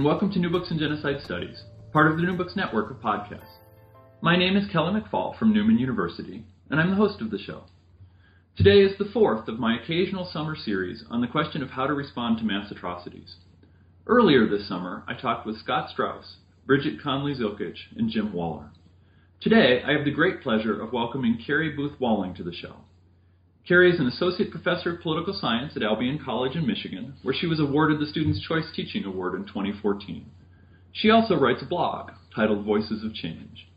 And welcome to New Books in Genocide Studies, part of the New Books Network of podcasts. My name is Kelly McFall from Newman University, and I'm the host of the show. Today is the fourth of my occasional summer series on the question of how to respond to mass atrocities. Earlier this summer, I talked with Scott Straus, Bridget Conley Zilkic, and Jim Waller. Today, I have the great pleasure of welcoming Carrie Booth Walling to the show. Carrie is an associate professor of political science at Albion College in Michigan, where she was awarded the Student's Choice Teaching Award in 2014. She also writes a blog titled Voices of Change.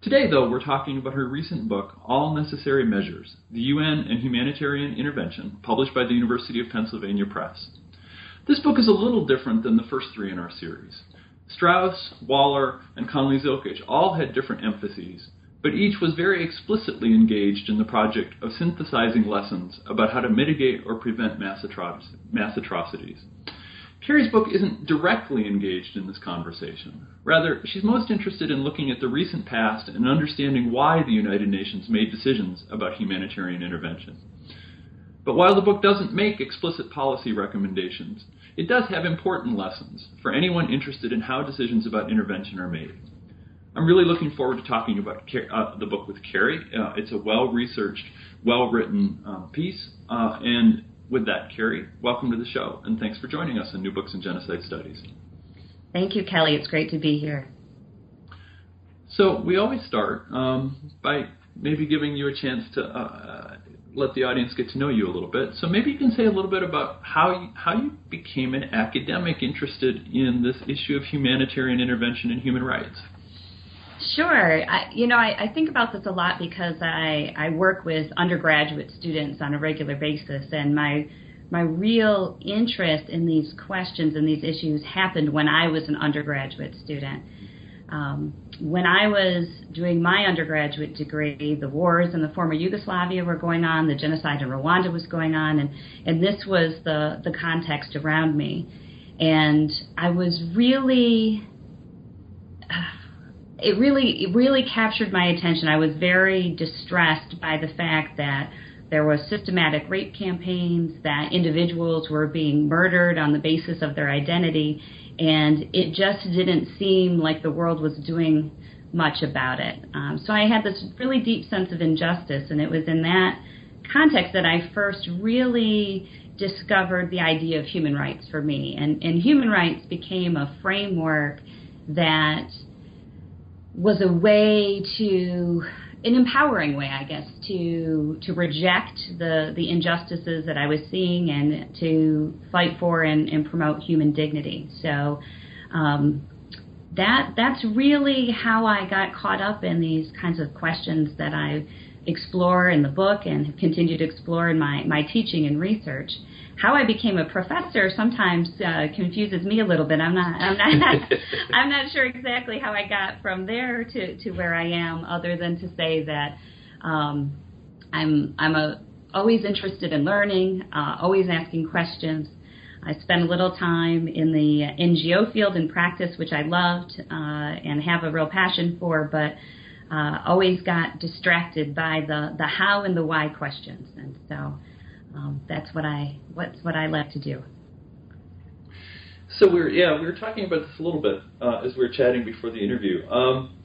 Today, though, we're talking about her recent book, All Necessary Measures The UN and Humanitarian Intervention, published by the University of Pennsylvania Press. This book is a little different than the first three in our series. Straus, Waller, and Conley Zilkic all had different emphases, but each was very explicitly engaged in the project of synthesizing lessons about how to mitigate or prevent mass, mass atrocities. Carrie's book isn't directly engaged in this conversation. Rather, she's most interested in looking at the recent past and understanding why the United Nations made decisions about humanitarian intervention. But while the book doesn't make explicit policy recommendations, it does have important lessons for anyone interested in how decisions about intervention are made. I'm really looking forward to talking about uh, the book with Carrie. Uh, it's a well researched, well written uh, piece. Uh, and with that, Carrie, welcome to the show, and thanks for joining us on New Books in Genocide Studies. Thank you, Kelly. It's great to be here. So, we always start um, by maybe giving you a chance to uh, let the audience get to know you a little bit. So, maybe you can say a little bit about how you, how you became an academic interested in this issue of humanitarian intervention and human rights. Sure. I, you know, I, I think about this a lot because I, I work with undergraduate students on a regular basis, and my my real interest in these questions and these issues happened when I was an undergraduate student. Um, when I was doing my undergraduate degree, the wars in the former Yugoslavia were going on, the genocide in Rwanda was going on, and, and this was the, the context around me. And I was really it really it really captured my attention. I was very distressed by the fact that there was systematic rape campaigns, that individuals were being murdered on the basis of their identity, and it just didn't seem like the world was doing much about it. Um, so I had this really deep sense of injustice, and it was in that context that I first really discovered the idea of human rights for me. And, and human rights became a framework that was a way to an empowering way, I guess, to to reject the the injustices that I was seeing and to fight for and, and promote human dignity. So um, that that's really how I got caught up in these kinds of questions that I explore in the book and have continued to explore in my my teaching and research how I became a professor sometimes uh, confuses me a little bit. I'm not I'm not I'm not sure exactly how I got from there to to where I am, other than to say that um, I'm I'm a always interested in learning, uh, always asking questions. I spent a little time in the NGO field in practice, which I loved uh, and have a real passion for, but uh, always got distracted by the, the how and the why questions. And so um, that's what I what's what I like to do. So we are yeah we were talking about this a little bit uh, as we were chatting before the interview. Um,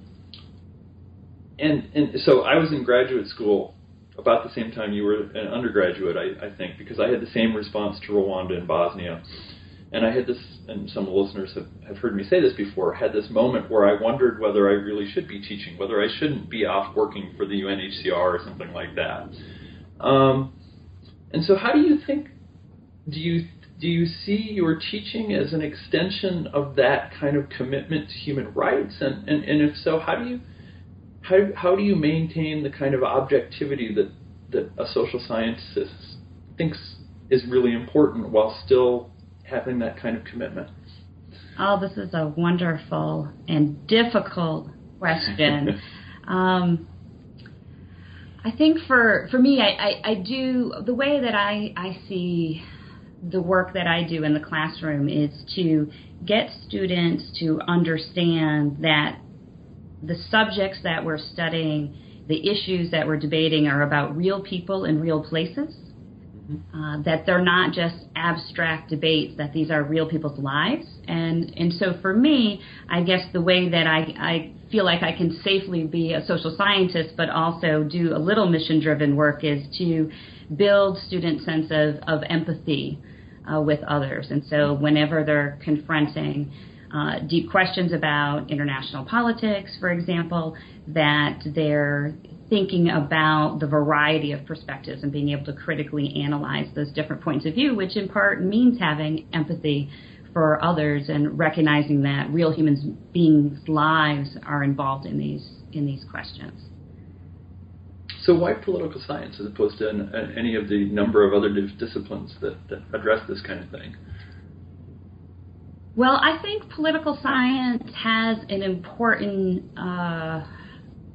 and and so I was in graduate school about the same time you were an undergraduate, I, I think, because I had the same response to Rwanda and Bosnia. And I had this, and some listeners have, have heard me say this before, had this moment where I wondered whether I really should be teaching, whether I shouldn't be off working for the UNHCR or something like that. Um, and so, how do you think? Do you do you see your teaching as an extension of that kind of commitment to human rights? And and, and if so, how do you how how do you maintain the kind of objectivity that that a social scientist thinks is really important while still having that kind of commitment? Oh, this is a wonderful and difficult question. um, I think for for me, I, I, I, do the way that I, I see the work that I do in the classroom is to get students to understand that the subjects that we're studying, the issues that we're debating are about real people in real places. Mm-hmm. Uh, that they're not just abstract debates, that these are real people's lives. And, and so for me, I guess the way that I, I feel like I can safely be a social scientist, but also do a little mission driven work is to build student sense of, of empathy uh, with others. And so whenever they're confronting uh, deep questions about international politics, for example, that they're thinking about the variety of perspectives and being able to critically analyze those different points of view, which in part means having empathy for others and recognizing that real human beings' lives are involved in these in these questions. So why political science as opposed to an, any of the number of other disciplines that, that address this kind of thing? Well, I think political science has an important uh,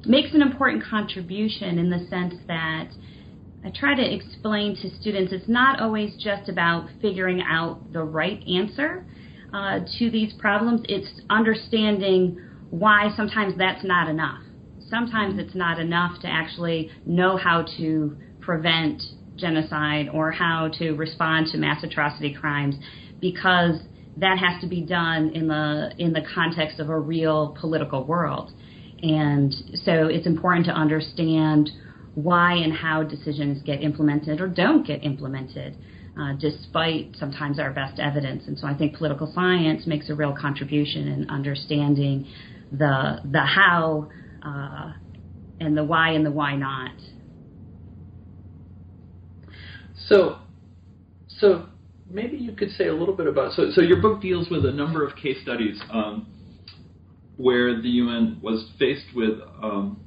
makes an important contribution in the sense that I try to explain to students it's not always just about figuring out the right answer uh, to these problems. It's understanding why sometimes that's not enough sometimes it's not enough to actually know how to prevent genocide or how to respond to mass atrocity crimes because that has to be done in the in the context of a real political world. And so it's important to understand why and how decisions get implemented or don't get implemented, uh, despite sometimes our best evidence. And so I think political science makes a real contribution in understanding the the how uh, and the why and the why not. So, so maybe you could say a little bit about. So, so your book deals with a number of case studies um, where the UN was faced with um,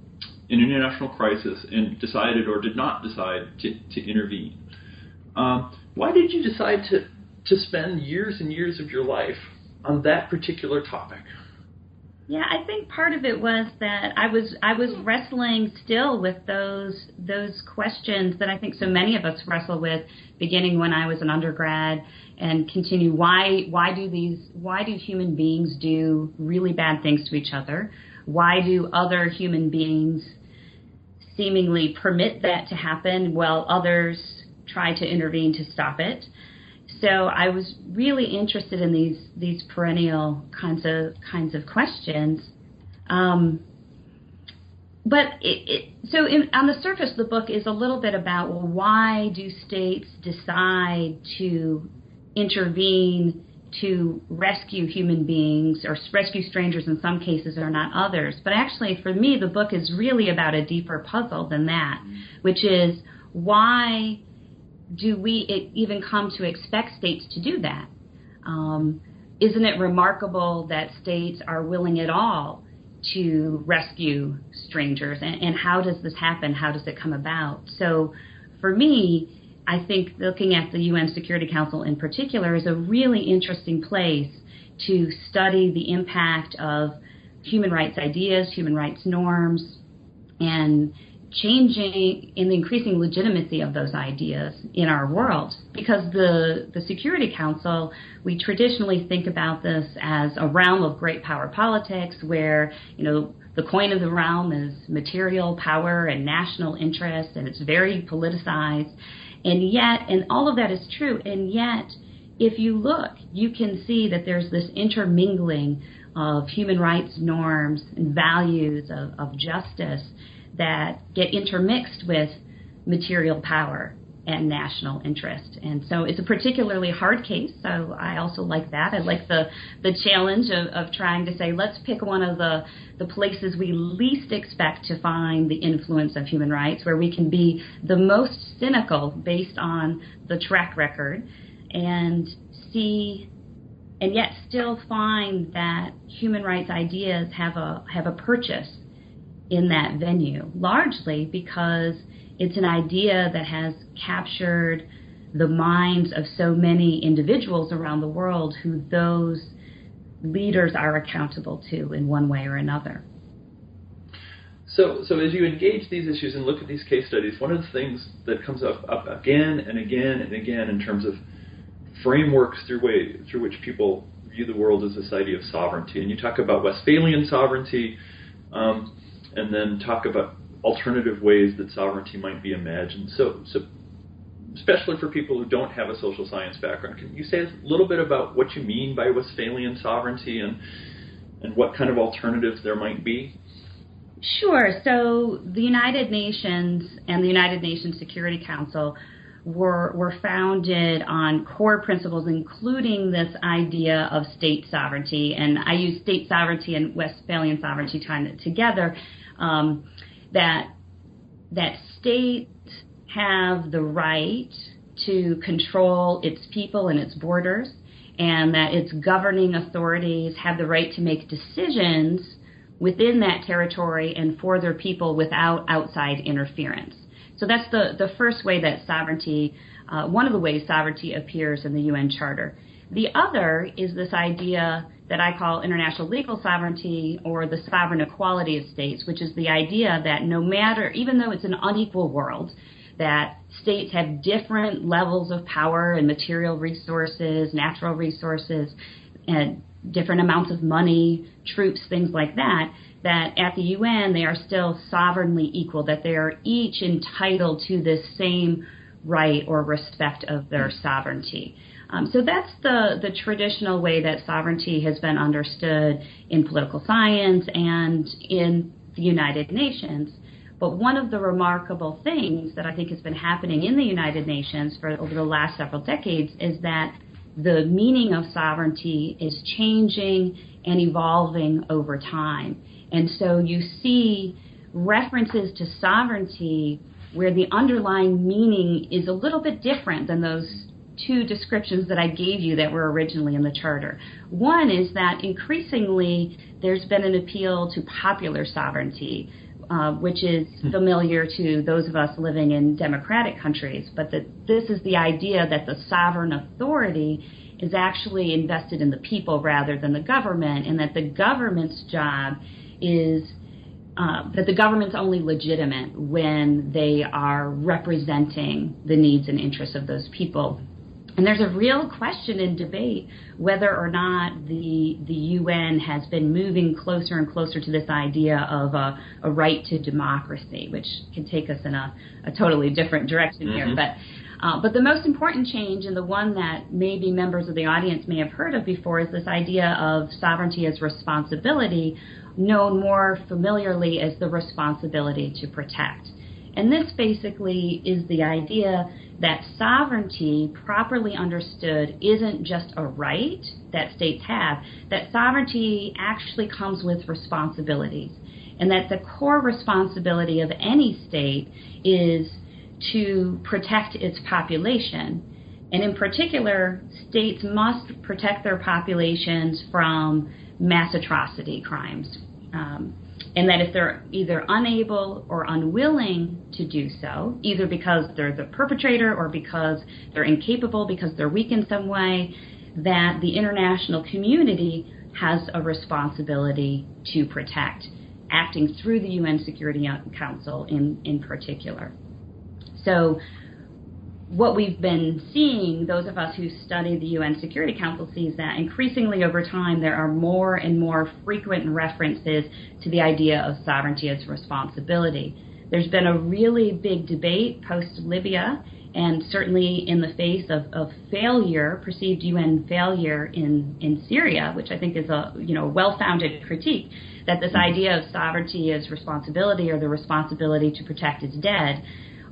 an international crisis and decided or did not decide to, to intervene. Um, why did you decide to to spend years and years of your life on that particular topic? Yeah, I think part of it was that I was I was wrestling still with those those questions that I think so many of us wrestle with beginning when I was an undergrad and continue why why do these why do human beings do really bad things to each other? Why do other human beings seemingly permit that to happen while others try to intervene to stop it? so I was really interested in these these perennial kinds of kinds of questions. Um, but it, it, so in, on the surface, the book is a little bit about well, why do states decide to intervene to rescue human beings or rescue strangers in some cases or not others? But actually, for me, the book is really about a deeper puzzle than that, which is why do we even come to expect states to do that? Um, isn't it remarkable that states are willing at all to rescue strangers? And, and how does this happen? How does it come about? So, for me, I think looking at the UN Security Council in particular is a really interesting place to study the impact of human rights ideas, human rights norms, and changing in the increasing legitimacy of those ideas in our world. Because the the security council we traditionally think about this as a realm of great power politics where you know the coin of the realm is material power and national interest and it's very politicized and yet and all of that is true and yet if you look you can see that there's this intermingling of human rights norms and values of, of justice that get intermixed with material power and national interest. And so it's a particularly hard case. So I also like that. I like the, the challenge of, of trying to say, let's pick one of the, the places we least expect to find the influence of human rights, where we can be the most cynical based on the track record and see and yet still find that human rights ideas have a have a purchase in that venue, largely because it's an idea that has captured the minds of so many individuals around the world who those leaders are accountable to in one way or another. So, so as you engage these issues and look at these case studies, one of the things that comes up, up again and again and again in terms of frameworks through way through which people view the world as this idea of sovereignty, and you talk about Westphalian sovereignty, um, and then talk about alternative ways that sovereignty might be imagined. So, so especially for people who don't have a social science background. Can you say a little bit about what you mean by Westphalian sovereignty and and what kind of alternatives there might be? Sure. So the United Nations and the United Nations Security Council were were founded on core principles, including this idea of state sovereignty. And I use state sovereignty and Westphalian sovereignty together. Um, that that states have the right to control its people and its borders, and that its governing authorities have the right to make decisions within that territory and for their people without outside interference. So that's the, the first way that sovereignty, uh, one of the ways sovereignty appears in the UN Charter. The other is this idea that I call international legal sovereignty or the sovereign equality of states, which is the idea that no matter, even though it's an unequal world, that states have different levels of power and material resources, natural resources, and different amounts of money, troops, things like that, that at the UN they are still sovereignly equal, that they are each entitled to this same right or respect of their sovereignty. Um, so that's the, the traditional way that sovereignty has been understood in political science and in the United Nations. But one of the remarkable things that I think has been happening in the United Nations for over the last several decades is that the meaning of sovereignty is changing and evolving over time. And so you see references to sovereignty where the underlying meaning is a little bit different than those two descriptions that I gave you that were originally in the charter. One is that increasingly there's been an appeal to popular sovereignty, uh, which is hmm. familiar to those of us living in democratic countries, but that this is the idea that the sovereign authority is actually invested in the people rather than the government, and that the government's job is uh, that the government's only legitimate when they are representing the needs and interests of those people and there's a real question and debate whether or not the the UN has been moving closer and closer to this idea of a, a right to democracy, which can take us in a, a totally different direction mm-hmm. here. But uh, but the most important change, and the one that maybe members of the audience may have heard of before, is this idea of sovereignty as responsibility, known more familiarly as the responsibility to protect. And this basically is the idea that sovereignty, properly understood, isn't just a right that states have, that sovereignty actually comes with responsibilities. And that the core responsibility of any state is to protect its population. And in particular, states must protect their populations from mass atrocity crimes. Um, and that if they're either unable or unwilling to do so, either because they're the perpetrator or because they're incapable, because they're weak in some way, that the international community has a responsibility to protect, acting through the UN Security Council in, in particular. So what we've been seeing, those of us who study the UN Security Council sees that increasingly over time there are more and more frequent references to the idea of sovereignty as responsibility. There's been a really big debate post Libya and certainly in the face of, of failure, perceived UN failure in, in Syria, which I think is a you know well-founded critique, that this idea of sovereignty as responsibility or the responsibility to protect is dead.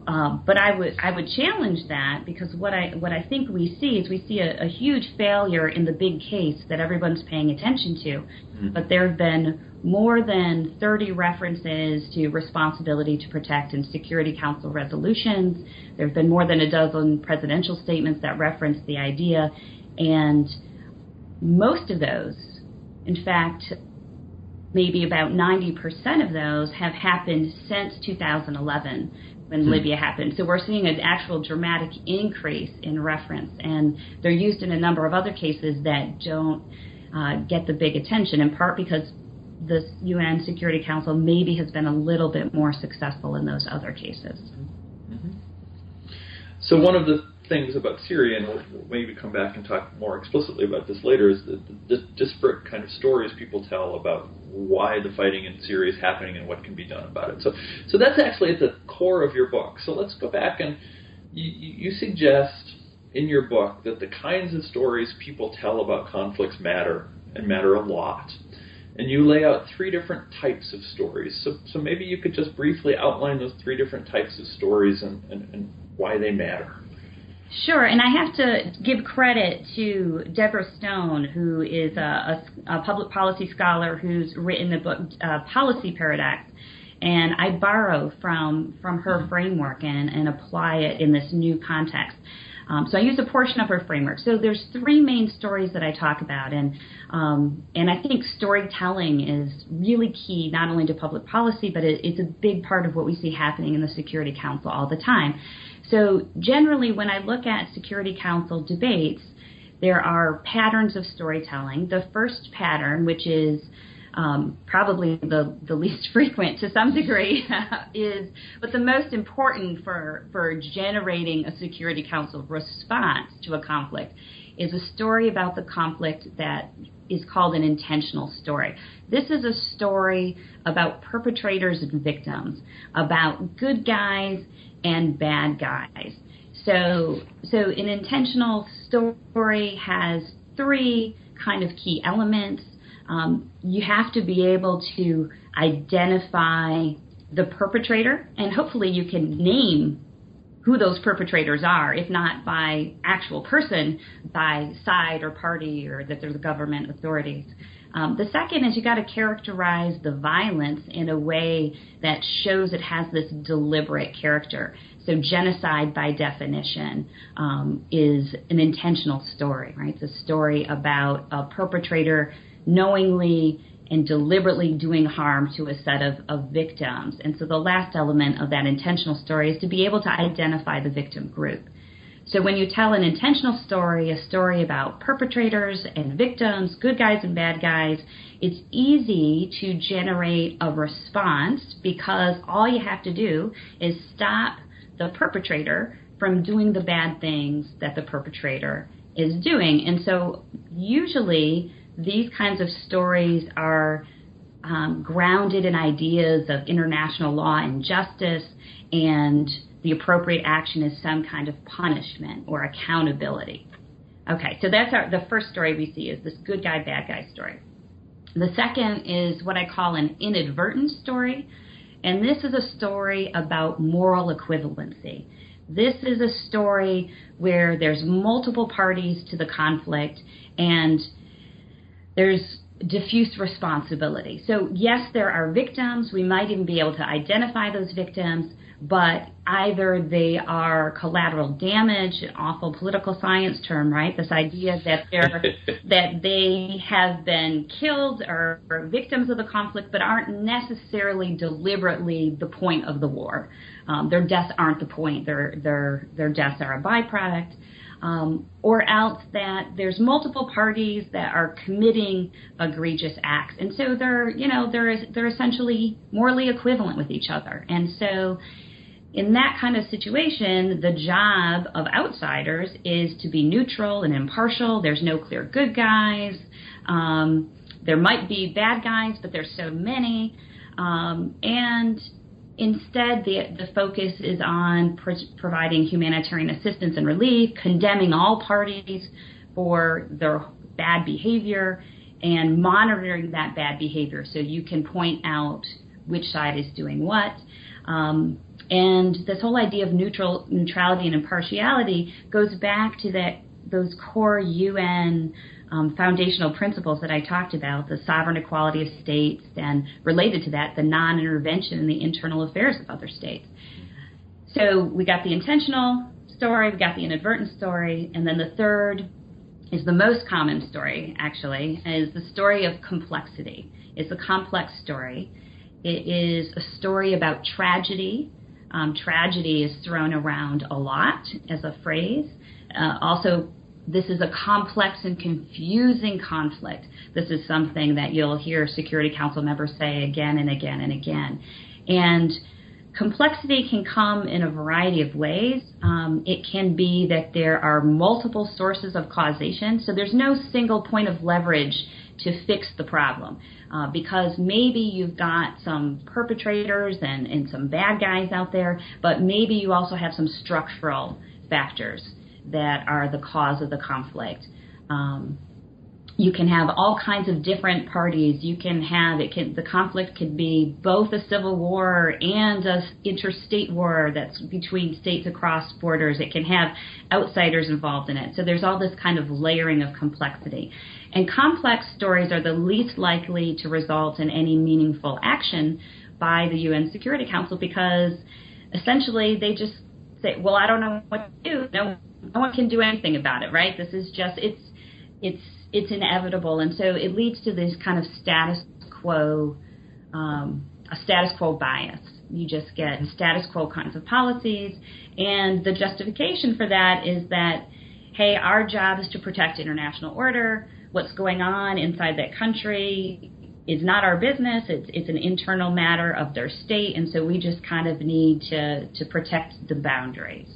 Um, but I would I would challenge that because what I what I think we see is we see a, a huge failure in the big case that everyone's paying attention to. Mm-hmm. But there have been more than 30 references to responsibility to protect in Security Council resolutions. There have been more than a dozen presidential statements that reference the idea, and most of those, in fact, maybe about 90% of those have happened since 2011 when hmm. Libya happened. So we're seeing an actual dramatic increase in reference, and they're used in a number of other cases that don't uh, get the big attention, in part because the UN Security Council maybe has been a little bit more successful in those other cases. Mm-hmm. So one of the things about Syria, and we'll maybe come back and talk more explicitly about this later, is the, the disparate kind of stories people tell about why the fighting in Syria is happening and what can be done about it. So, so that's actually at the core of your book. So let's go back and you, you suggest in your book that the kinds of stories people tell about conflicts matter and matter a lot. And you lay out three different types of stories. So, so maybe you could just briefly outline those three different types of stories and, and, and why they matter. Sure, and I have to give credit to Deborah Stone, who is a, a, a public policy scholar who's written the book uh, Policy Paradox, and I borrow from from her framework and, and apply it in this new context. Um, so I use a portion of her framework. So there's three main stories that I talk about, and um, and I think storytelling is really key not only to public policy, but it, it's a big part of what we see happening in the Security Council all the time. So generally, when I look at Security Council debates, there are patterns of storytelling. The first pattern, which is um, probably the, the least frequent to some degree, is but the most important for, for generating a Security Council response to a conflict is a story about the conflict that is called an intentional story. This is a story about perpetrators and victims, about good guys and bad guys. So, so an intentional story has three kind of key elements. Um, you have to be able to identify the perpetrator, and hopefully you can name who those perpetrators are, if not by actual person, by side or party, or that they're the government authorities. Um, the second is you got to characterize the violence in a way that shows it has this deliberate character. So genocide, by definition, um, is an intentional story, right? It's a story about a perpetrator knowingly and deliberately doing harm to a set of, of victims. And so the last element of that intentional story is to be able to identify the victim group. So when you tell an intentional story, a story about perpetrators and victims, good guys and bad guys, it's easy to generate a response because all you have to do is stop the perpetrator from doing the bad things that the perpetrator is doing. And so usually these kinds of stories are um, grounded in ideas of international law and justice and the appropriate action is some kind of punishment or accountability. Okay, so that's our, the first story we see is this good guy, bad guy story. The second is what I call an inadvertent story, and this is a story about moral equivalency. This is a story where there's multiple parties to the conflict and there's diffuse responsibility. So, yes, there are victims. We might even be able to identify those victims, but either they are collateral damage, an awful political science term, right? This idea that they're that they have been killed or, or, victims of the conflict, but aren't necessarily deliberately the point of the war. Um, their deaths aren't the point. Their their their deaths are a byproduct. Um, or else that there's multiple parties that are committing egregious acts, and so they're you know they're they're essentially morally equivalent with each other, and so in that kind of situation, the job of outsiders is to be neutral and impartial. There's no clear good guys. Um, there might be bad guys, but there's so many. Um, and instead, the, the focus is on providing humanitarian assistance and relief, condemning all parties for their bad behavior, and monitoring that bad behavior so you can point out which side is doing what. Um, and this whole idea of neutral neutrality and impartiality goes back to that those core UN um, foundational principles that I talked about, the sovereign equality of states, and related to that, the non-intervention in the internal affairs of other states. So we got the intentional story, we got the inadvertent story, and then the third is the most common story, actually, is the story of complexity. It's a complex story. It is a story about tragedy Um, tragedy is thrown around a lot as a phrase. Uh, also, this is a complex and confusing conflict. This is something that you'll hear Security Council members say again and again and again. And complexity can come in a variety of ways. Um, it can be that there are multiple sources of causation, so there's no single point of leverage to fix the problem. Uh, because maybe you've got some perpetrators and, and some bad guys out there, but maybe you also have some structural factors that are the cause of the conflict. Um, you can have all kinds of different parties. You can have it can the conflict could be both a civil war and a interstate war that's between states across borders. It can have outsiders involved in it. So there's all this kind of layering of complexity. And complex stories are the least likely to result in any meaningful action by the UN Security Council because essentially they just say, "Well, I don't know what to do. No, no one can do anything about it, right? This is just it's it's it's inevitable, and so it leads to this kind of status quo, um, a status quo bias. You just get status quo kinds of policies, and the justification for that is that, hey, our job is to protect international order. What's going on inside that country is not our business. It's it's an internal matter of their state, and so we just kind of need to to protect the boundaries.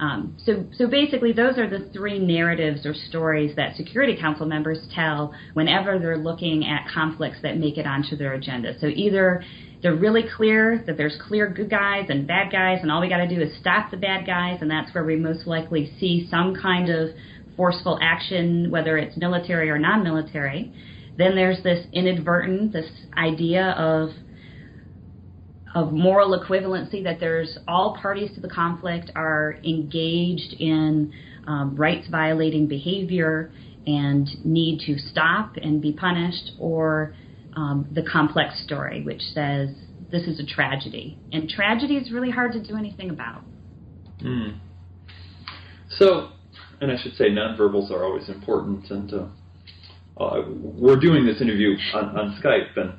Um, so, so basically, those are the three narratives or stories that Security Council members tell whenever they're looking at conflicts that make it onto their agenda. So either they're really clear that there's clear good guys and bad guys, and all we got to do is stop the bad guys, and that's where we most likely see some kind of forceful action, whether it's military or non-military. Then there's this inadvertent, this idea of of moral equivalency that there's all parties to the conflict are engaged in um, rights violating behavior and need to stop and be punished, or um, the complex story, which says this is a tragedy. And tragedy is really hard to do anything about. Mm. So, and I should say, nonverbals are always important. And uh, uh, we're doing this interview on, on Skype, and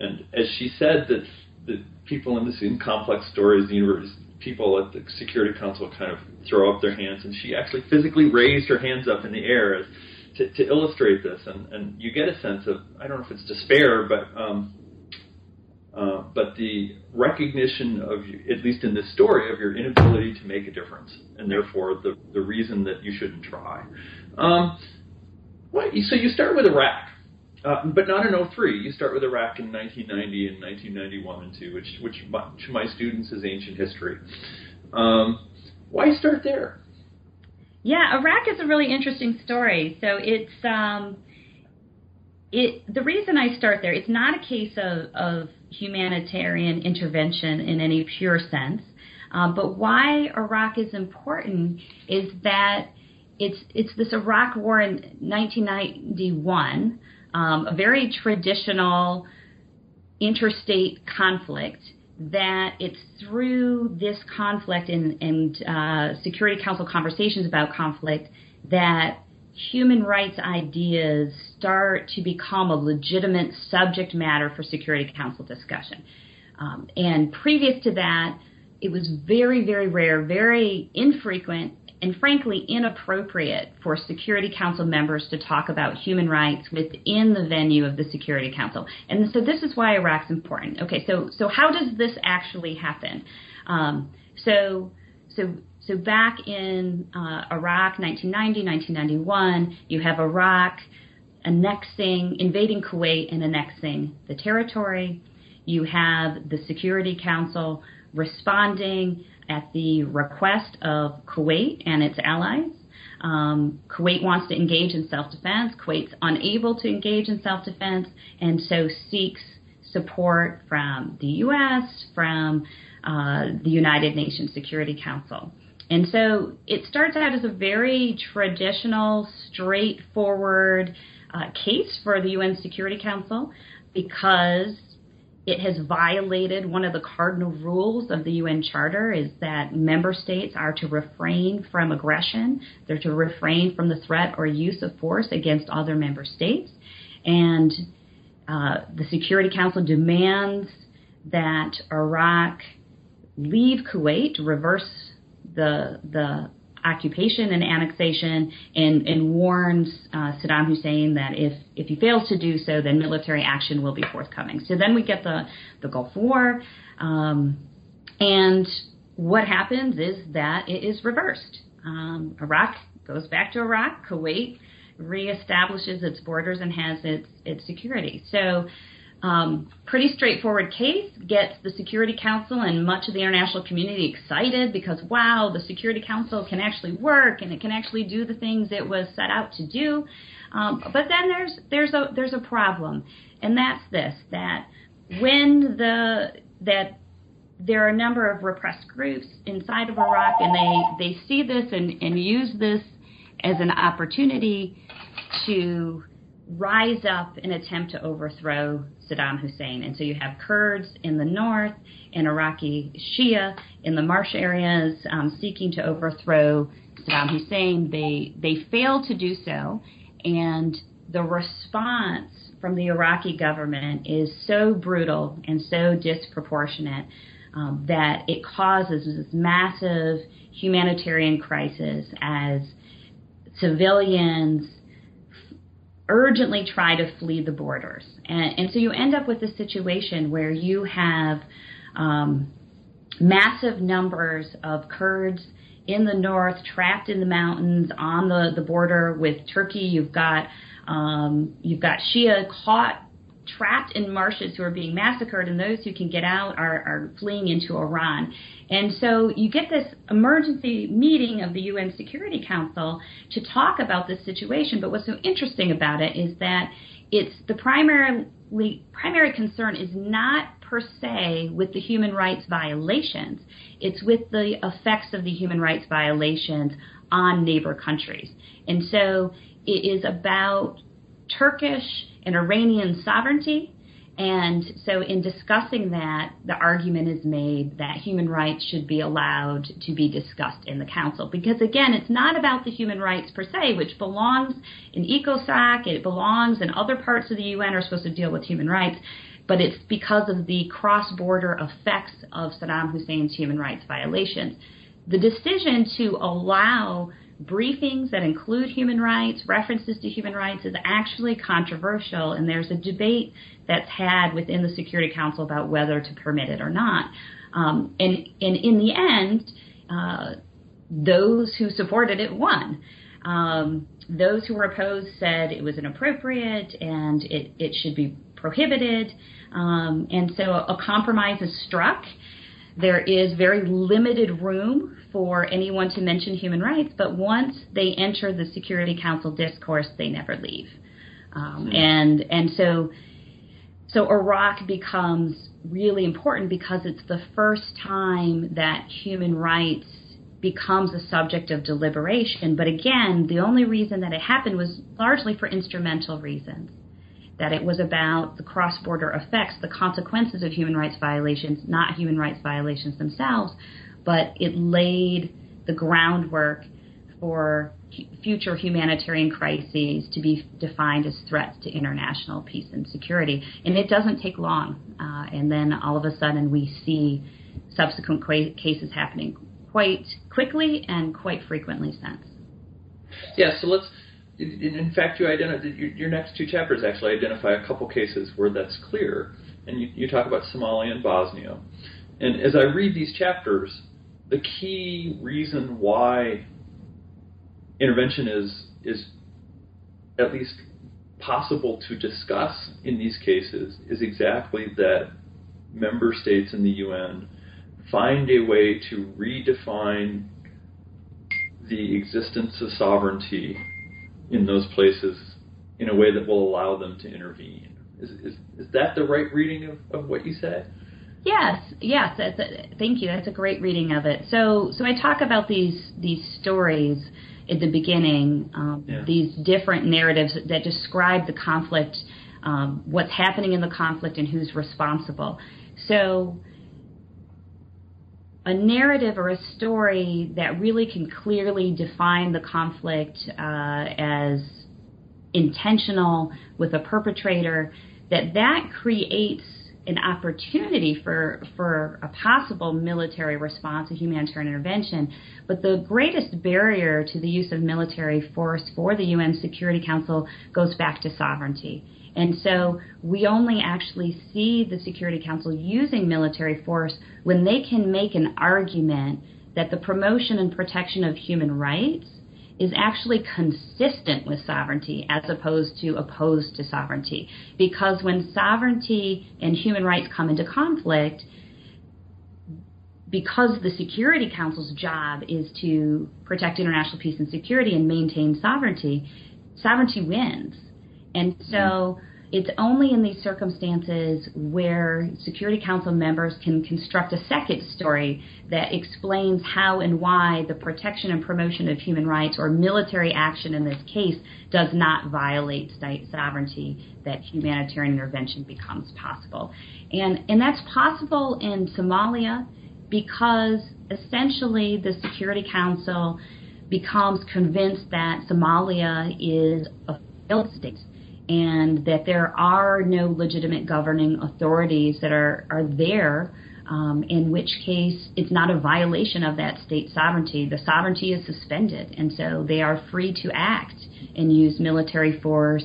and as she said that the people in this in complex stories, the universe, people at the Security Council kind of throw up their hands, and she actually physically raised her hands up in the air as, to, to illustrate this, and, and you get a sense of I don't know if it's despair, but um, uh, but the recognition of at least in this story, of your inability to make a difference, and therefore the the reason that you shouldn't try. Um, so you start with Iraq. Uh, but not in 03. You start with Iraq in 1990 and 1991 and 2, which, which my, to my students is ancient history. Um, why start there? Yeah, Iraq is a really interesting story. So it's um, it. The reason I start there, it's not a case of, of humanitarian intervention in any pure sense, um, but why Iraq is important is that it's it's this Iraq War in 1991 um, a very traditional interstate conflict that it's through this conflict and, and uh, Security Council conversations about conflict that human rights ideas start to become a legitimate subject matter for Security Council discussion. Um, and previous to that, it was very, very rare, very infrequent, and frankly inappropriate for Security Council members to talk about human rights within the venue of the Security Council. And so this is why Iraq's important. Okay, so so how does this actually happen? Um, so so so back in uh, Iraq, 1990, 1991, you have Iraq annexing, invading Kuwait and annexing the territory. You have the Security Council responding at the request of Kuwait and its allies. Um, Kuwait wants to engage in self defense. Kuwait's unable to engage in self defense and so seeks support from the U.S., from uh, the United Nations Security Council. And so it starts out as a very traditional, straightforward uh, case for the UN Security Council because it has violated one of the cardinal rules of the UN Charter is that member states are to refrain from aggression. They're to refrain from the threat or use of force against other member states. And uh, the Security Council demands that Iraq leave Kuwait, reverse the the occupation and annexation, and, and warns uh, Saddam Hussein that if, if he fails to do so, then military action will be forthcoming. So then we get the, the Gulf War, um, and what happens is that it is reversed. Um, Iraq goes back to Iraq, Kuwait reestablishes its borders and has its, its security. So um, pretty straightforward case, gets the Security Council and much of the international community excited because, wow, the Security Council can actually work and it can actually do the things it was set out to do. Um, but then there's there's a there's a problem, and that's this: that when the that there are a number of repressed groups inside of Iraq, and they they see this and, and use this as an opportunity to rise up and attempt to overthrow Saddam Hussein. And so you have Kurds in the north and Iraqi Shia in the marsh areas um, seeking to overthrow Saddam Hussein. They they failed to do so, and the response from the Iraqi government is so brutal and so disproportionate um, that it causes this massive humanitarian crisis as civilians urgently try to flee the borders. And, and so you end up with a situation where you have um, massive numbers of Kurds in the north, trapped in the mountains on the, the border with Turkey. You've got um, you've got Shia caught trapped in marshes who are being massacred, and those who can get out are, are fleeing into Iran. And so you get this emergency meeting of the UN Security Council to talk about this situation. But what's so interesting about it is that it's the primarily primary concern is not per se with the human rights violations. It's with the effects of the human rights violations on neighbor countries. And so it is about Turkish and Iranian sovereignty. And so, in discussing that, the argument is made that human rights should be allowed to be discussed in the council. Because again, it's not about the human rights per se, which belongs in ECOSOC, it belongs in other parts of the UN are supposed to deal with human rights, but it's because of the cross border effects of Saddam Hussein's human rights violations. The decision to allow briefings that include human rights, references to human rights, is actually controversial, and there's a debate that's had within the Security Council about whether to permit it or not. Um, and, and in the end, uh, those who supported it won. Um, those who were opposed said it was inappropriate and it, it should be prohibited. Um, and so a compromise is struck. There is very limited room for anyone to mention human rights, but once they enter the Security Council discourse, they never leave. Um, hmm. and and so so Iraq becomes really important because it's the first time that human rights becomes a subject of deliberation. But again, the only reason that it happened was largely for instrumental reasons that it was about the cross border effects, the consequences of human rights violations, not human rights violations themselves, but it laid the groundwork for future humanitarian crises to be defined as threats to international peace and security. And it doesn't take long. Uh, and then all of a sudden we see subsequent cases happening quite quickly and quite frequently since. Yeah, so let's in fact, you identify your, next two chapters actually identify a couple cases where that's clear, and you, you talk about Somalia and Bosnia. And as I read these chapters, the key reason why intervention is is at least possible to discuss in these cases is exactly that member states in the UN find a way to redefine the existence of sovereignty in those places in a way that will allow them to intervene. Is, is, is that the right reading of, of what you say? Yes, yes. That's a, thank you. That's a great reading of it. So, so I talk about these these stories at the beginning, um, yeah. these different narratives that describe the conflict, um, what's happening in the conflict, and who's responsible. So, a narrative or a story that really can clearly define the conflict uh, as intentional with a perpetrator, that that creates an opportunity for for a possible military response, a humanitarian intervention. But the greatest barrier to the use of military force for the UN Security Council goes back to sovereignty. And so we only actually see the Security Council using military force when they can make an argument that the promotion and protection of human rights is actually consistent with sovereignty as opposed to opposed to sovereignty. Because when sovereignty and human rights come into conflict, because the Security Council's job is to protect international peace and security and maintain sovereignty, sovereignty wins. And mm-hmm. so it's only in these circumstances where Security Council members can construct a second story that explains how and why the protection and promotion of human rights or military action in this case does not violate state sovereignty that humanitarian intervention becomes possible. And, and that's possible in Somalia because essentially the Security Council becomes convinced that Somalia is a failed state and that there are no legitimate governing authorities that are, are there, um, in which case it's not a violation of that state sovereignty. The sovereignty is suspended, and so they are free to act and use military force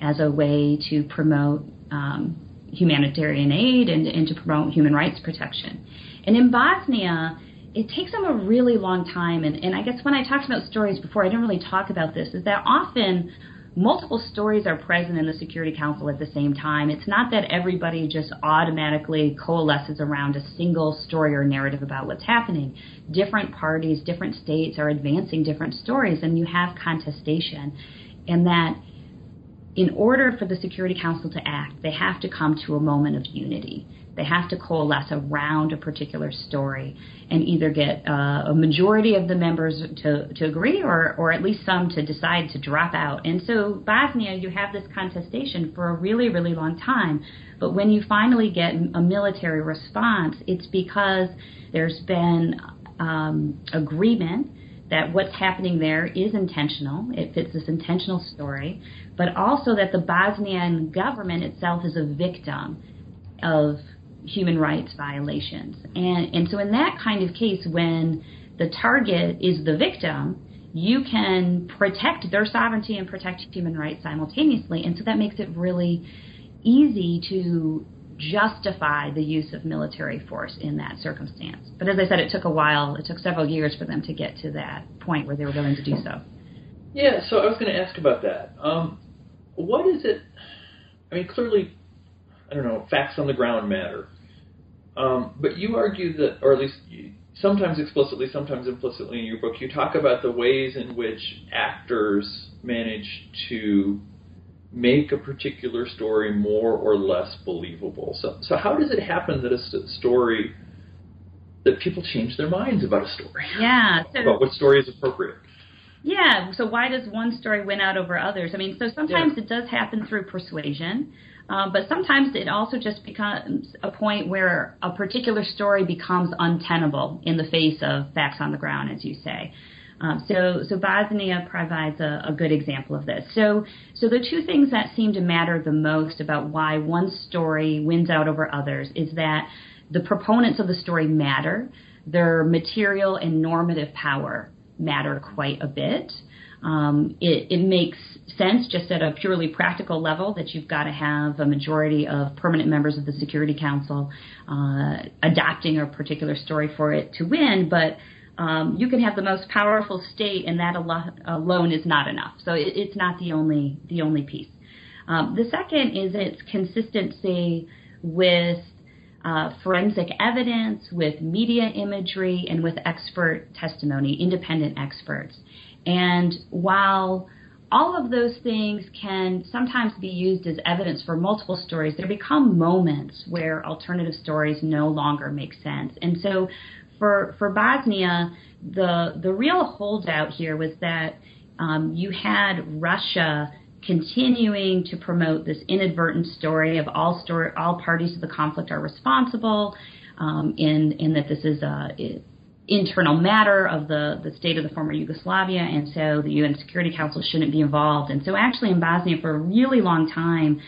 as a way to promote um, humanitarian aid and, and to promote human rights protection. And in Bosnia, it takes them a really long time. And, and I guess when I talked about stories before, I didn't really talk about this, is that often multiple stories are present in the Security Council at the same time. It's not that everybody just automatically coalesces around a single story or narrative about what's happening. Different parties, different states are advancing different stories, and you have contestation. And that in order for the Security Council to act, they have to come to a moment of unity. They have to coalesce around a particular story and either get uh, a majority of the members to, to agree or, or at least some to decide to drop out. And so, Bosnia, you have this contestation for a really, really long time. But when you finally get a military response, it's because there's been um, agreement that what's happening there is intentional. It fits this intentional story, but also that the Bosnian government itself is a victim of human rights violations. And, and so, in that kind of case, when the target is the victim, you can protect their sovereignty and protect human rights simultaneously. And so that makes it really easy to justify the use of military force in that circumstance. But as I said, it took a while. It took several years for them to get to that point where they were willing to do so. Yeah, so I was going to ask about that. Um, what is it? I mean, clearly, I don't know, facts on the ground matter. Um, but you argue that, or at least you, sometimes explicitly, sometimes implicitly in your book, you talk about the ways in which actors manage to make a particular story more or less believable. So, so how does it happen that a story that people change their minds about a story? Yeah, so, about what story is appropriate. Yeah, so why does one story win out over others? I mean, so sometimes yeah. it does happen through persuasion. Um, but sometimes it also just becomes a point where a particular story becomes untenable in the face of facts on the ground, as you say. Um, so, so Bosnia provides a, a, good example of this. So, so the two things that seem to matter the most about why one story wins out over others is that the proponents of the story matter, their material and normative power matter quite a bit. Um, it, it, makes sense just at a purely practical level that you've got to have a majority of permanent members of the Security Council uh, adopting a particular story for it to win, but um, you can have the most powerful state, and that alone is not enough. So it, it's not the only the only piece. Um, the second is its consistency with uh, forensic evidence, with media imagery, and with expert testimony, independent experts. And while all of those things can sometimes be used as evidence for multiple stories, there become moments where alternative stories no longer make sense. And so for, for Bosnia, the, the real holdout here was that um, you had Russia continuing to promote this inadvertent story of all story, all parties to the conflict are responsible, um, in in that this is a internal matter of the, the state of the former Yugoslavia, and so the UN Security Council shouldn't be involved. And so, actually, in Bosnia, for a really long time,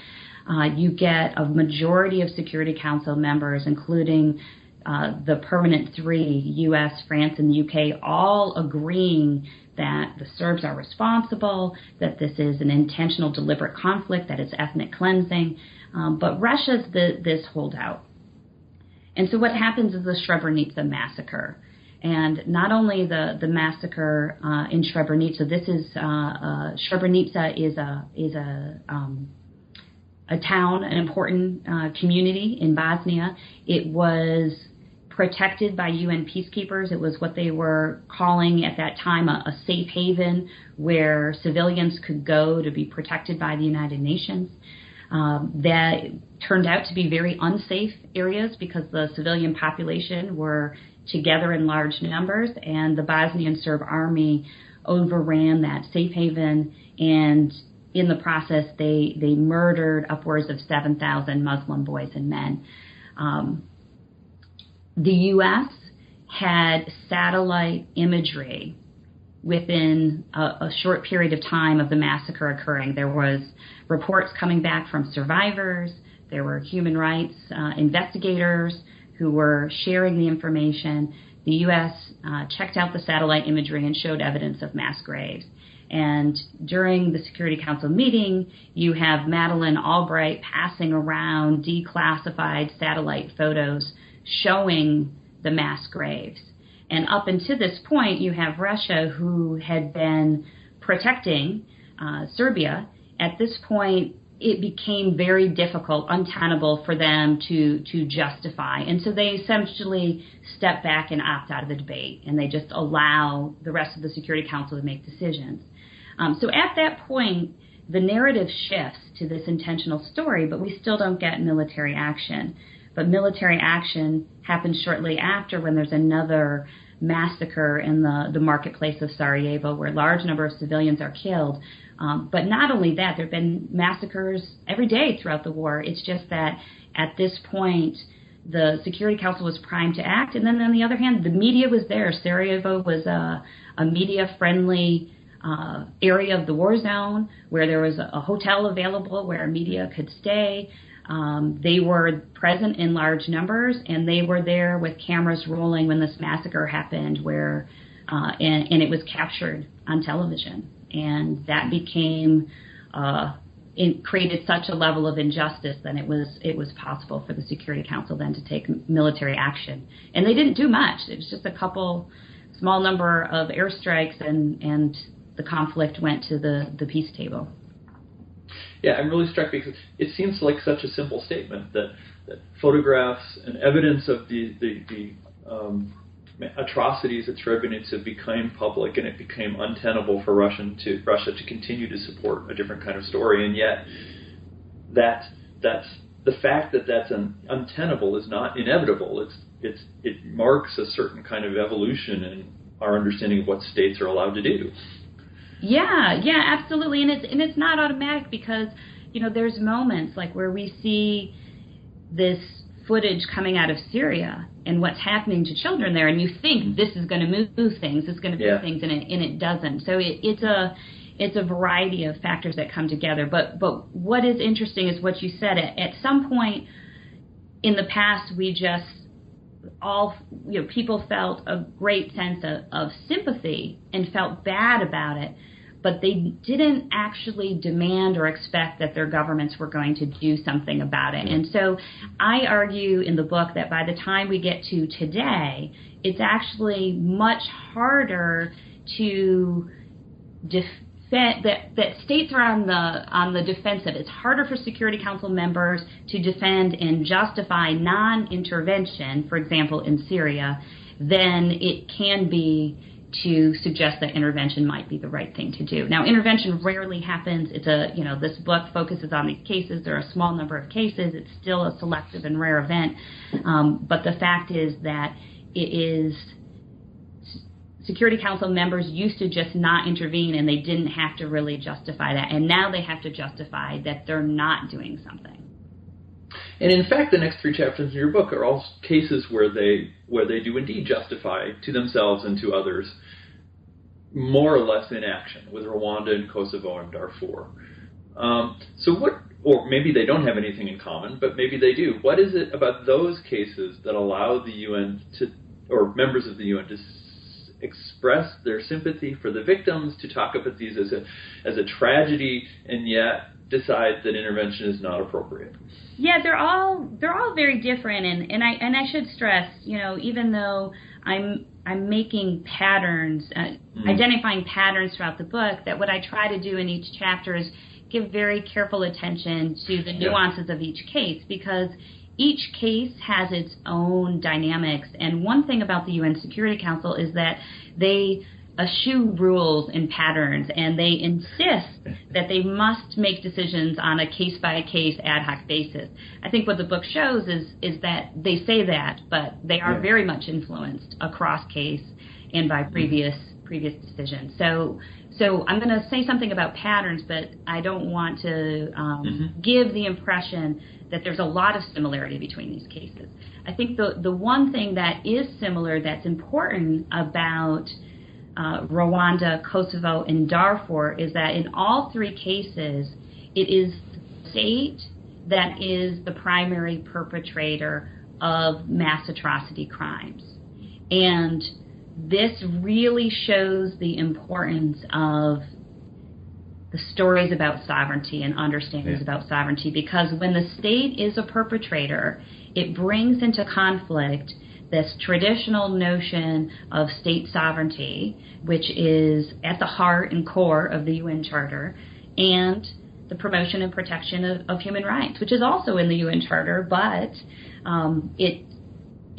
uh, you get a majority of Security Council members, including uh, the permanent three, U.S., France, and the UK, all agreeing that the Serbs are responsible, that this is an intentional, deliberate conflict, that it's ethnic cleansing. Um, but Russia's the, this holdout. And so what happens is the Srebrenica massacre. And not only the, the massacre uh, in Srebrenica, this is uh, uh, Srebrenica is a is a um, a town, an important uh, community in Bosnia. It was protected by UN peacekeepers. It was what they were calling at that time a, a safe haven where civilians could go to be protected by the United Nations. Um, that turned out to be very unsafe areas because the civilian population were together in large numbers, and the Bosnian Serb army overran that safe haven and in the process they they murdered upwards of 7,000 Muslim boys and men. Um, the U.S. had satellite imagery within a, a, short period of time of the massacre occurring. There was reports coming back from survivors. There were human rights uh, investigators who were sharing the information. The U.S. Uh, checked out the satellite imagery and showed evidence of mass graves. And during the Security Council meeting, you have Madeleine Albright passing around declassified satellite photos showing the mass graves. And up until this point, you have Russia, who had been protecting uh, Serbia. At this point, it became very difficult, untenable for them to to justify, and so they essentially step back and opt out of the debate, and they just allow the rest of the Security Council to make decisions. Um, so at that point, the narrative shifts to this intentional story, but we still don't get military action. But military action happens shortly after when there's another massacre in the, the marketplace of Sarajevo where a large number of civilians are killed. Um, but not only that, there have been massacres every day throughout the war. It's just that at this point, the Security Council was primed to act. And then on the other hand, the media was there. Sarajevo was a, a media friendly uh, area of the war zone where there was a, a hotel available where media could stay. Um, they were present in large numbers, and they were there with cameras rolling when this massacre happened, where uh, and, and, it was captured on television, and that became uh, it created such a level of injustice that it was it was possible for the Security Council then to take military action, and they didn't do much. It was just a couple small number of airstrikes, and and the conflict went to the the peace table. Yeah, I'm really struck because it seems like such a simple statement that, that photographs and evidence of the the, the um, atrocities at Srebrenica became public, and it became untenable for Russian to Russia to continue to support a different kind of story, and yet that that's the fact that that's un, untenable is not inevitable. It's it's it marks a certain kind of evolution in our understanding of what states are allowed to do. Yeah, yeah, absolutely. And it's and it's not automatic because, you know, there's moments like where we see this footage coming out of Syria and what's happening to children there, and you think this is going to move things, it's going to move yeah. things, and it and it doesn't. So it, it's a it's a variety of factors that come together. But but what is interesting is what you said. At, at some point in the past, we just all you know people felt a great sense of, of sympathy and felt bad about it but they didn't actually demand or expect that their governments were going to do something about it. And so I argue in the book that by the time we get to today, it's actually much harder to defend that, that states are on the on the defensive. It's harder for Security Council members to defend and justify non-intervention, for example, in Syria, than it can be to suggest that intervention might be the right thing to do. Now, intervention rarely happens. It's a, you know, this book focuses on these cases. There are a small number of cases. It's still a selective and rare event. Um, but the fact is that it is Security Council members used to just not intervene and they didn't have to really justify that. And now they have to justify that they're not doing something. And in fact, the next three chapters in your book are all cases where they where they do indeed justify to themselves and to others more or less inaction with Rwanda and Kosovo and Darfur. Um, so what or maybe they don't have anything in common, but maybe they do. What is it about those cases that allow the UN to, or members of the UN to express their sympathy for the victims, to talk about these as a as a tragedy, and yet decide that intervention is not appropriate? Yeah, they're all they're all very different, and and I and I should stress, you know, even though I'm I'm making patterns, uh, mm. identifying patterns throughout the book, that what I try to do in each chapter is give very careful attention to the nuances yeah. of each case because each case has its own dynamics. And one thing about the UN Security Council is that they eschew rules and patterns and they insist that they must make decisions on a case by case ad hoc basis. I think what the book shows is is that they say that, but they are yeah. very much influenced across case and by previous previous decisions. So so I'm going to say something about patterns, but I don't want to um, mm-hmm. give the impression that there's a lot of similarity between these cases. I think the the one thing that is similar that's important about uh, Rwanda, Kosovo, and Darfur is that in all three cases, it is the state that is the primary perpetrator of mass atrocity crimes. And this really shows the importance of the stories about sovereignty and understandings yeah. about sovereignty because when the state is a perpetrator, it brings into conflict this traditional notion of state sovereignty, which is at the heart and core of the UN Charter, and the promotion and protection of, of human rights, which is also in the UN Charter, but um, it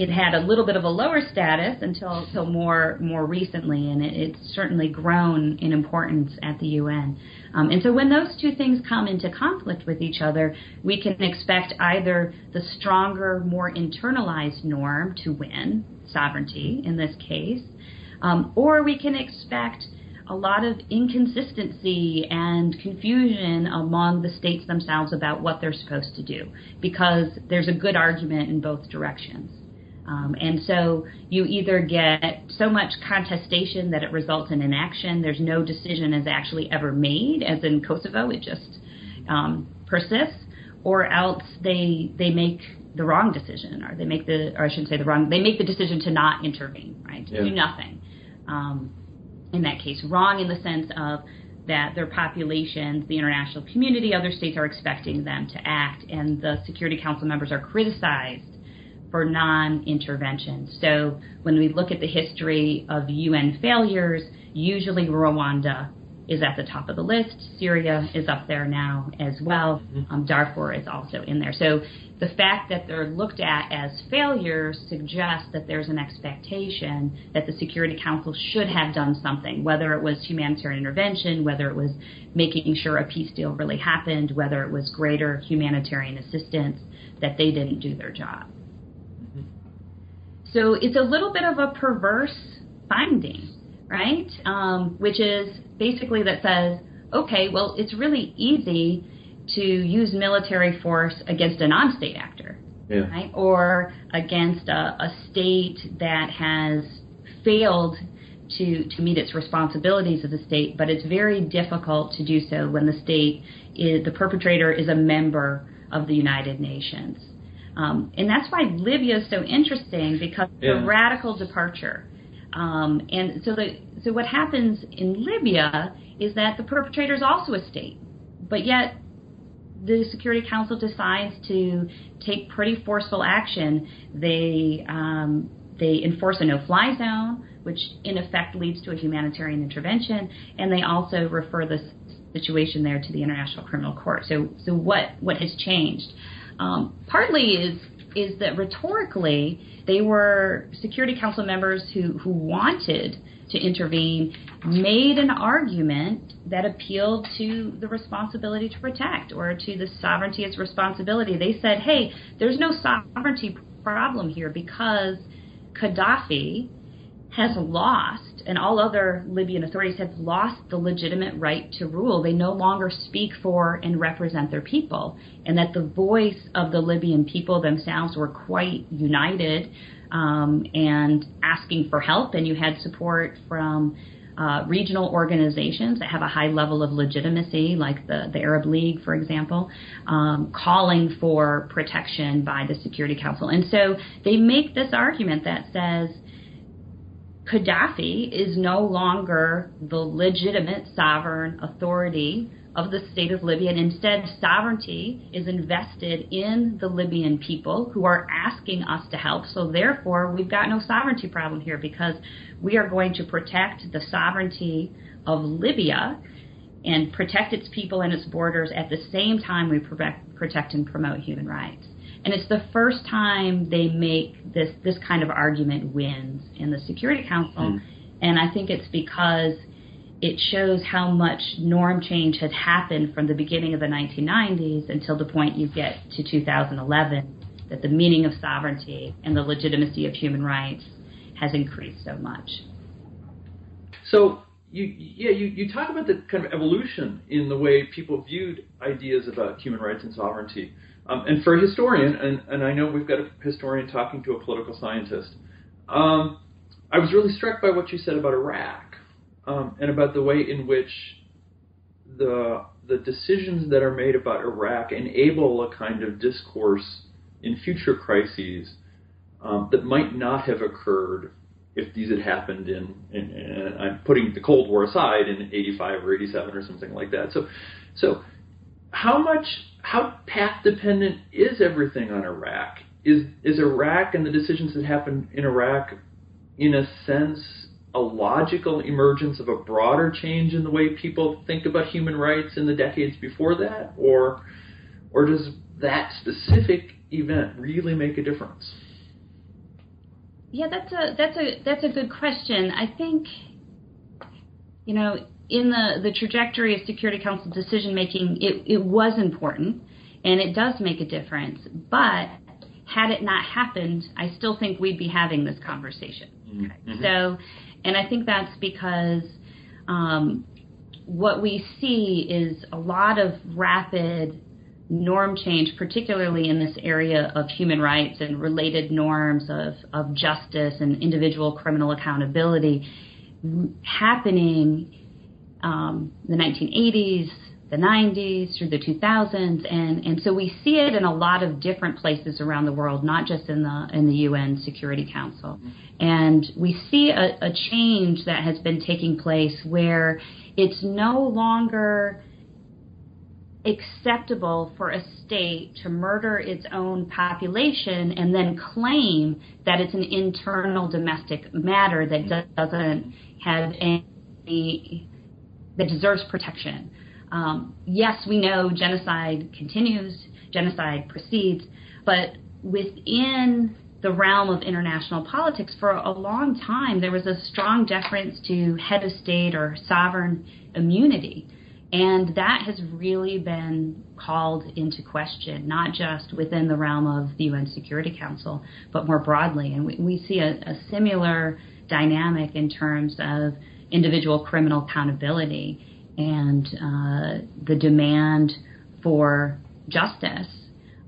it had a little bit of a lower status until until more more recently, and it, it's certainly grown in importance at the UN. Um, and so when those two things come into conflict with each other, we can expect either the stronger, more internalized norm to win, sovereignty in this case, um, or we can expect a lot of inconsistency and confusion among the states themselves about what they're supposed to do because there's a good argument in both directions. Um, and so you either get so much contestation that it results in inaction. There's no decision is actually ever made, as in Kosovo, it just um, persists, or else they they make the wrong decision, or they make the, or I shouldn't say the wrong, they make the decision to not intervene, right, to yeah. do nothing. Um, in that case, wrong in the sense of that their populations, the international community, other states are expecting them to act, and the Security Council members are criticized for non-intervention. So when we look at the history of UN failures, usually Rwanda is at the top of the list. Syria is up there now as well. Mm-hmm. Um, Darfur is also in there. So the fact that they're looked at as failures suggests that there's an expectation that the Security Council should have done something, whether it was humanitarian intervention, whether it was making sure a peace deal really happened, whether it was greater humanitarian assistance, that they didn't do their job. So it's a little bit of a perverse finding, right? Um, which is basically that says, okay, well, it's really easy to use military force against a non-state actor, yeah. right? Or against a, a state that has failed to, to meet its responsibilities as a state, but it's very difficult to do so when the state is the perpetrator is a member of the United Nations. Um, and that's why Libya is so interesting because yeah. it's a radical departure. Um, and so the so what happens in Libya is that the perpetrator is also a state, but yet the Security Council decides to take pretty forceful action. They um, they enforce a no-fly zone, which in effect leads to a humanitarian intervention, and they also refer the situation there to the International Criminal Court. So so what what has changed? Um, partly is is that rhetorically they were Security Council members who who wanted to intervene made an argument that appealed to the responsibility to protect or to the sovereignty as responsibility. They said, "Hey, there's no sovereignty problem here because Gaddafi has lost, and all other Libyan authorities have lost the legitimate right to rule. They no longer speak for and represent their people, and that the voice of the Libyan people themselves were quite united um, and asking for help. And you had support from uh, regional organizations that have a high level of legitimacy, like the, the Arab League, for example, um, calling for protection by the Security Council. And so they make this argument that says Gaddafi is no longer the legitimate sovereign authority of the state of Libya, and instead sovereignty is invested in the Libyan people who are asking us to help. So therefore, we've got no sovereignty problem here because we are going to protect the sovereignty of Libya and protect its people and its borders at the same time we protect and promote human rights. And it's the first time they make this this kind of argument wins in the Security Council, mm. and I think it's because it shows how much norm change has happened from the beginning of the 1990s until the point you get to 2011 that the meaning of sovereignty and the legitimacy of human rights has increased so much. So you yeah you, you talk about the kind of evolution in the way people viewed ideas about human rights and sovereignty. Um, and for a historian, and, and I know we've got a historian talking to a political scientist, um, I was really struck by what you said about Iraq um, and about the way in which the the decisions that are made about Iraq enable a kind of discourse in future crises um, that might not have occurred if these had happened in, in, in, I'm putting the Cold War aside in 85 or 87 or something like that. So, so how much, how path dependent is everything on Iraq? Is, is Iraq and the decisions that happen in Iraq, in a sense, a logical emergence of a broader change in the way people think about human rights in the decades before that, or or does that specific event really make a difference? Yeah, that's a that's a that's a good question. I think you know in the the trajectory of Security Council decision making, it it was important and it does make a difference, but had it not happened, I still think we'd be having this conversation. Mm-hmm. So and I think that's because um, what we see is a lot of rapid norm change, particularly in this area of human rights and related norms of, of justice and individual criminal accountability happening um, the 1980s, the 90s, through the 2000s, and, and so we see it in a lot of different places around the world, not just in the in the UN Security Council. And we see a, a change that has been taking place where it's no longer acceptable for a state to murder its own population and then claim that it's an internal domestic matter that doesn't have any that deserves protection. Um, yes, we know genocide continues, genocide proceeds, but within the realm of international politics, for a long time, there was a strong deference to head of state or sovereign immunity. And that has really been called into question, not just within the realm of the UN Security Council, but more broadly. And we, we see a, a similar dynamic in terms of individual criminal accountability and uh, the demand for justice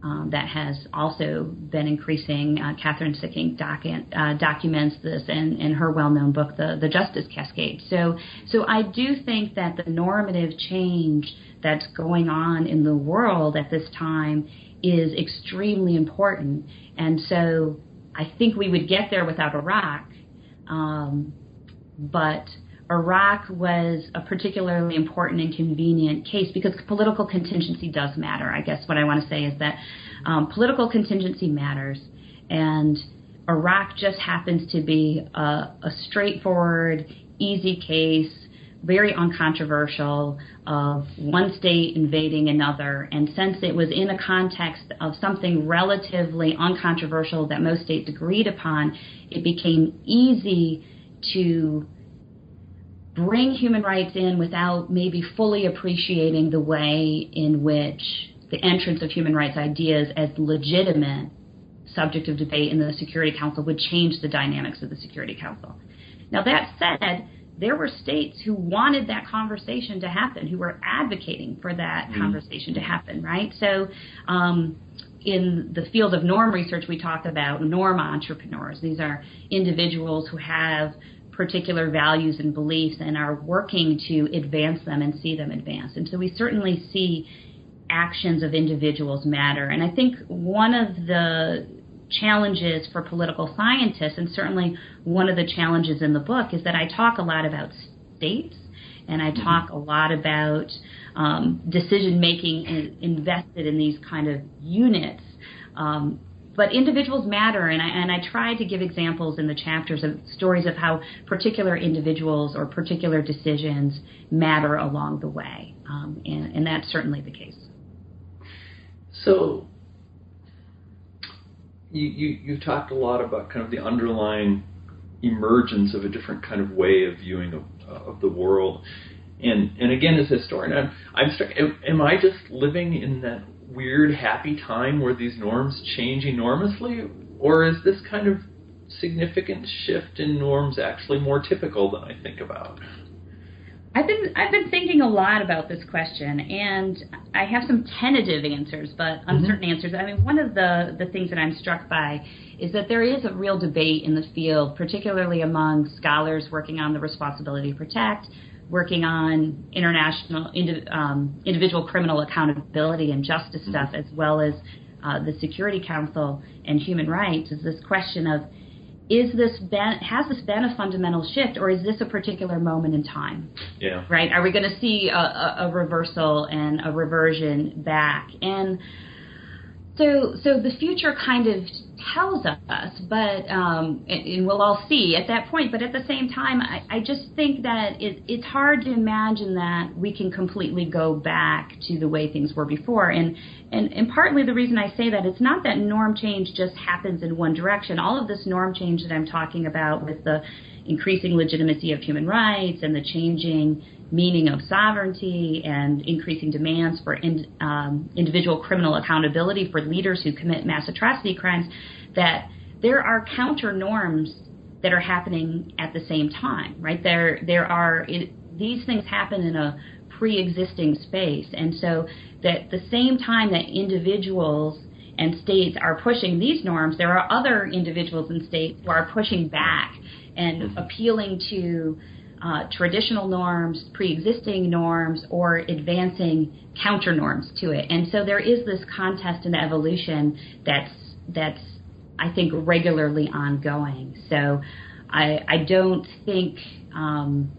um, that has also been increasing. Uh, Sicking Sikkink uh, documents this in, in her well-known book, the, the Justice Cascade. So, so I do think that the normative change that's going on in the world at this time is extremely important. And so I think we would get there without Iraq, um, but Iraq was a particularly important and convenient case because political contingency does matter. I guess what I want to say is that um, political contingency matters, and Iraq just happens to be a, a straightforward, easy case, very uncontroversial of one state invading another. And since it was in a context of something relatively uncontroversial that most states agreed upon, it became easy to bring human rights in without maybe fully appreciating the way in which the entrance of human rights ideas as legitimate subject of debate in the Security Council would change the dynamics of the Security Council. Now, that said, there were states who wanted that conversation to happen, who were advocating for that mm-hmm. conversation to happen, right? So, um, in the field of norm research, we talk about norm entrepreneurs. These are individuals who have particular values and beliefs and are working to advance them and see them advance. And so we certainly see actions of individuals matter. And I think one of the challenges for political scientists, and certainly one of the challenges in the book, is that I talk a lot about states and I mm-hmm. talk a lot about um, decision making invested in these kind of units. Um, but individuals matter, and I, and I try to give examples in the chapters of stories of how particular individuals or particular decisions matter along the way, um, and, and that's certainly the case. So, you, you you talked a lot about kind of the underlying emergence of a different kind of way of viewing of, uh, of the world. And and again, as a historian, I'm, I'm am, am I just living in that weird happy time where these norms change enormously, or is this kind of significant shift in norms actually more typical than I think about? I've been I've been thinking a lot about this question, and I have some tentative answers, but mm-hmm. uncertain mm-hmm. answers. I mean, one of the the things that I'm struck by is that there is a real debate in the field, particularly among scholars working on the responsibility to protect, working on international um, individual criminal accountability and justice mm-hmm. stuff, as well as uh, the Security Council and human rights. Is this question of is this been, has this been a fundamental shift or is this a particular moment in time? Yeah. Right? Are we going to see a, a, a, reversal and a reversion back? And so, so the future kind of tells us, but um, and, and, we'll all see at that point. But at the same time, I, I just think that it, it's hard to imagine that we can completely go back to the way things were before. And and and partly the reason I say that it's not that norm change just happens in one direction. All of this norm change that I'm talking about with the increasing legitimacy of human rights and the changing meaning of sovereignty and increasing demands for in, um, individual criminal accountability for leaders who commit mass atrocity crimes, that there are counter norms that are happening at the same time, right? There, there are it, these things happen in a pre-existing space, and so that the same time that individuals and states are pushing these norms, there are other individuals and states who are pushing back and appealing to uh, traditional norms, pre-existing norms, or advancing counter norms to it. And so there is this contest and evolution that's that's I think regularly ongoing. So I, I don't think um,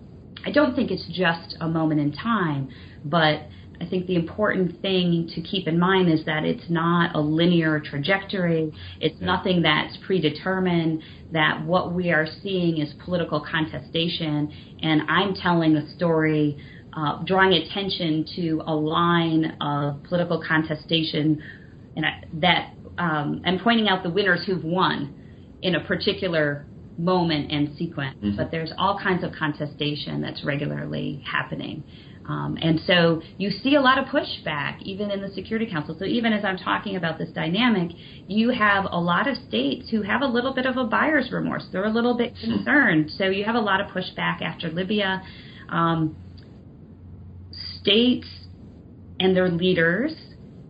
I don't think it's just a moment in time, but I think the important thing to keep in mind is that it's not a linear trajectory. It's yeah. nothing that's predetermined, that what we are seeing is political contestation. And I'm telling a story, uh, drawing attention to a line of political contestation and I, that, um, and pointing out the winners who've won in a particular moment and sequence. Mm-hmm. But there's all kinds of contestation that's regularly happening. Um, and so you see a lot of pushback even in the Security Council. So even as I'm talking about this dynamic, you have a lot of states who have a little bit of a buyer's remorse. They're a little bit concerned. So you have a lot of pushback after Libya. Um, states and their leaders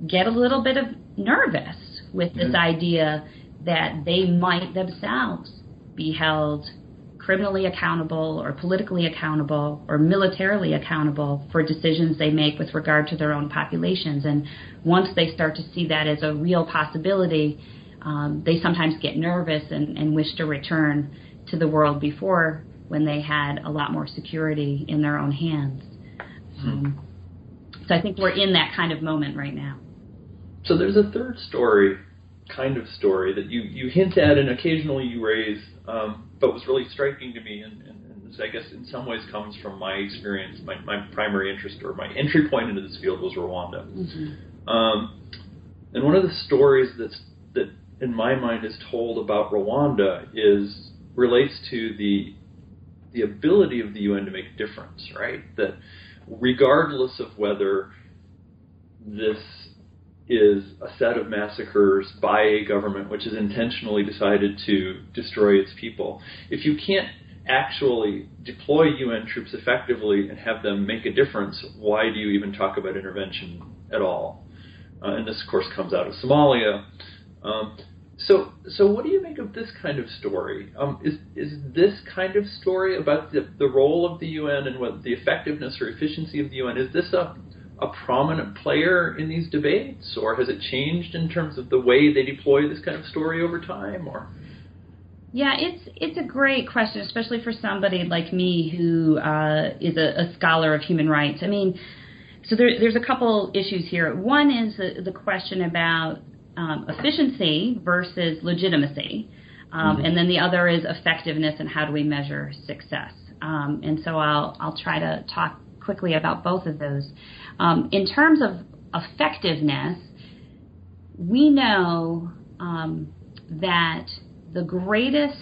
get a little bit of nervous with this mm-hmm. idea that they might themselves be held criminally accountable or politically accountable or militarily accountable for decisions they make with regard to their own populations. And once they start to see that as a real possibility, um, they sometimes get nervous and, and wish to return to the world before when they had a lot more security in their own hands. Hmm. Um, so I think we're in that kind of moment right now. So there's a third story, kind of story, that you, you hint at and occasionally you raise um, but was really striking to me, and, and, and I guess in some ways comes from my experience. My, my primary interest or my entry point into this field was Rwanda. Mm-hmm. Um, and one of the stories that's that in my mind is told about Rwanda is relates to the the ability of the UN to make a difference, right? That regardless of whether this is a set of massacres by a government which has intentionally decided to destroy its people. If you can't actually deploy UN troops effectively and have them make a difference, why do you even talk about intervention at all? Uh, and this, of course, comes out of Somalia. Um, So, so what do you make of this kind of story? Um, is is this kind of story about the, the role of the UN and what the effectiveness or efficiency of the UN? Is this a a prominent player in these debates, or has it changed in terms of the way they deploy this kind of story over time? Or yeah, it's it's a great question, especially for somebody like me who uh, is a, a, scholar of human rights. I mean, so there, there's a couple issues here. One is the, the question about um, efficiency versus legitimacy, um, mm-hmm. and then the other is effectiveness and how do we measure success. Um, and so I'll I'll try to talk quickly about both of those. Um, in terms of effectiveness, we know um, that the greatest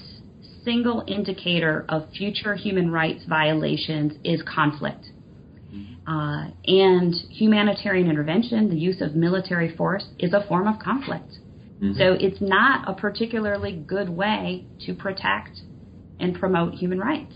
single indicator of future human rights violations is conflict. Uh, and humanitarian intervention, the use of military force, is a form of conflict. Mm-hmm. So it's not a particularly good way to protect and promote human rights.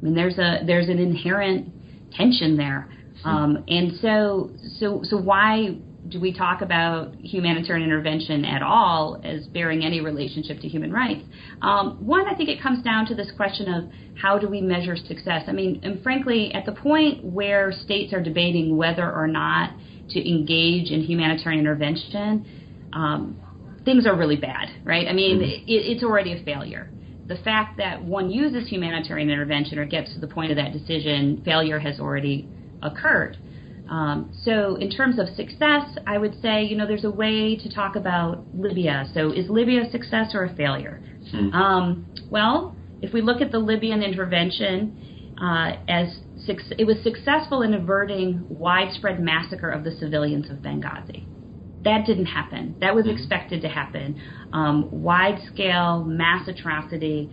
I mean, there's a there's an inherent tension there, um, and so so so why do we talk about humanitarian intervention at all as bearing any relationship to human rights? Um, one, I think it comes down to this question of how do we measure success? I mean, and frankly, at the point where states are debating whether or not to engage in humanitarian intervention, um, things are really bad, right? I mean, mm-hmm. it, it's already a failure. The fact that one uses humanitarian intervention or gets to the point of that decision, failure has already occurred. Um, so, in terms of success, I would say, you know, there's a way to talk about Libya. So, is Libya a success or a failure? Hmm. Um, well, if we look at the Libyan intervention uh, as it was successful in averting widespread massacre of the civilians of Benghazi. That didn't happen. That was hmm. expected to happen. Um, wide scale mass atrocity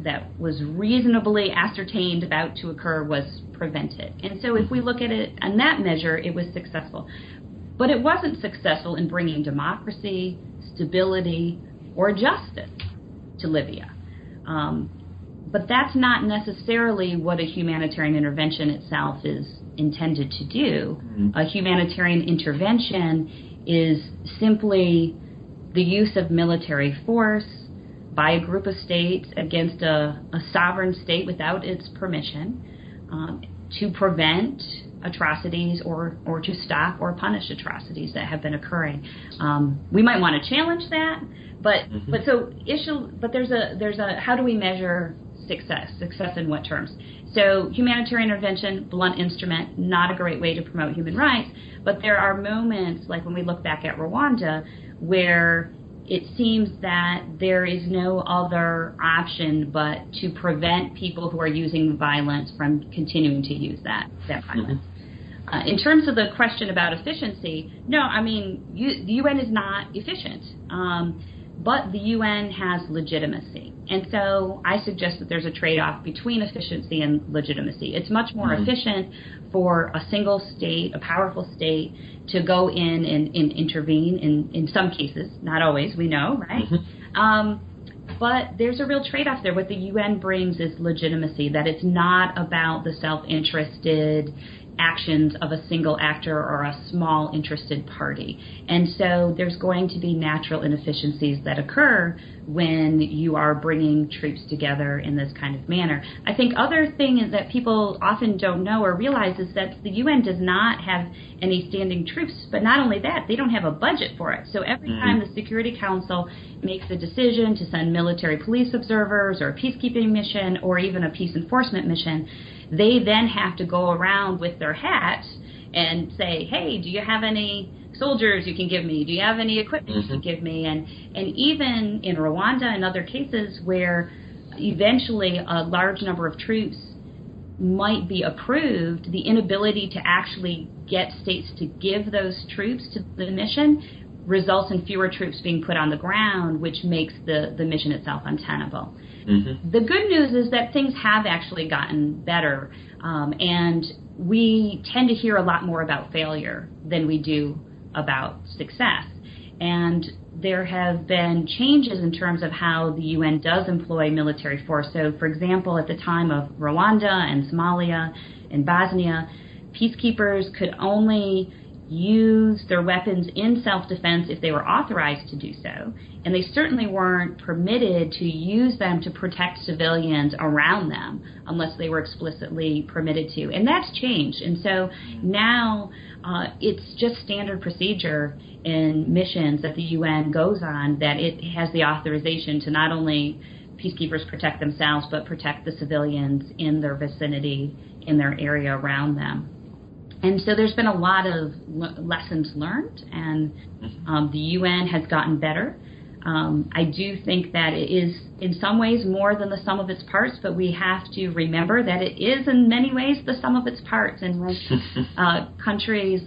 that was reasonably ascertained about to occur was prevented. And so if we look at it on that measure, it was successful. But it wasn't successful in bringing democracy, stability, or justice to Libya. Um, but that's not necessarily what a humanitarian intervention itself is intended to do. Mm-hmm. A humanitarian intervention is simply the use of military force by a group of states against a, a sovereign state without its permission um, to prevent atrocities or, or to stop or punish atrocities that have been occurring. Um, we might want to challenge that, but mm-hmm. but so issue but there's a there's a how do we measure success? Success in what terms? So humanitarian intervention, blunt instrument, not a great way to promote human rights. But there are moments like when we look back at Rwanda where it seems that there is no other option but to prevent people who are using violence from continuing to use that that mm-hmm. violence. Mm-hmm. Uh, in terms of the question about efficiency, no, I mean you, the UN is not efficient, um, but the UN has legitimacy, and so I suggest that there's a trade-off between efficiency and legitimacy. It's much more mm-hmm. efficient for a single state, a powerful state, to go in and, and intervene in, in some cases, not always, we know, right? Mm-hmm. Um, but there's a real trade off there. What the UN brings is legitimacy, that it's not about the self interested actions of a single actor or a small interested party. And so there's going to be natural inefficiencies that occur when you are bringing troops together in this kind of manner. I think other thing that people often don't know or realize is that the UN does not have any standing troops, but not only that, they don't have a budget for it. So every mm-hmm. time the Security Council makes a decision to send military police observers or a peacekeeping mission or even a peace enforcement mission, they then have to go around with their hat and say, "Hey, do you have any soldiers you can give me? Do you have any equipment mm-hmm. you can mm-hmm. give me?" And and even in Rwanda and other cases where eventually a large number of troops might be approved, the inability to actually get states to give those troops to the mission results in fewer troops being put on the ground, which makes the, the mission itself untenable. Mm-hmm. The good news is that things have actually gotten better, um, and we tend to hear a lot more about failure than we do about success. And there have been changes in terms of how the UN does employ military force. So, for example, at the time of Rwanda and Somalia and Bosnia, peacekeepers could only use their weapons in self defense if they were authorized to do so, and they certainly weren't permitted to use them to protect civilians around them unless they were explicitly permitted to. And that's changed. And so now uh, it's just standard procedure in missions that the UN goes on that it has the authorization to not only peacekeepers protect themselves but protect the civilians in their vicinity, in their area around them. And so there's been a lot of lessons learned, and mm-hmm. um, the UN has gotten better. Um, I do think that it is, in some ways, more than the sum of its parts, but we have to remember that it is, in many ways, the sum of its parts. And when uh, countries,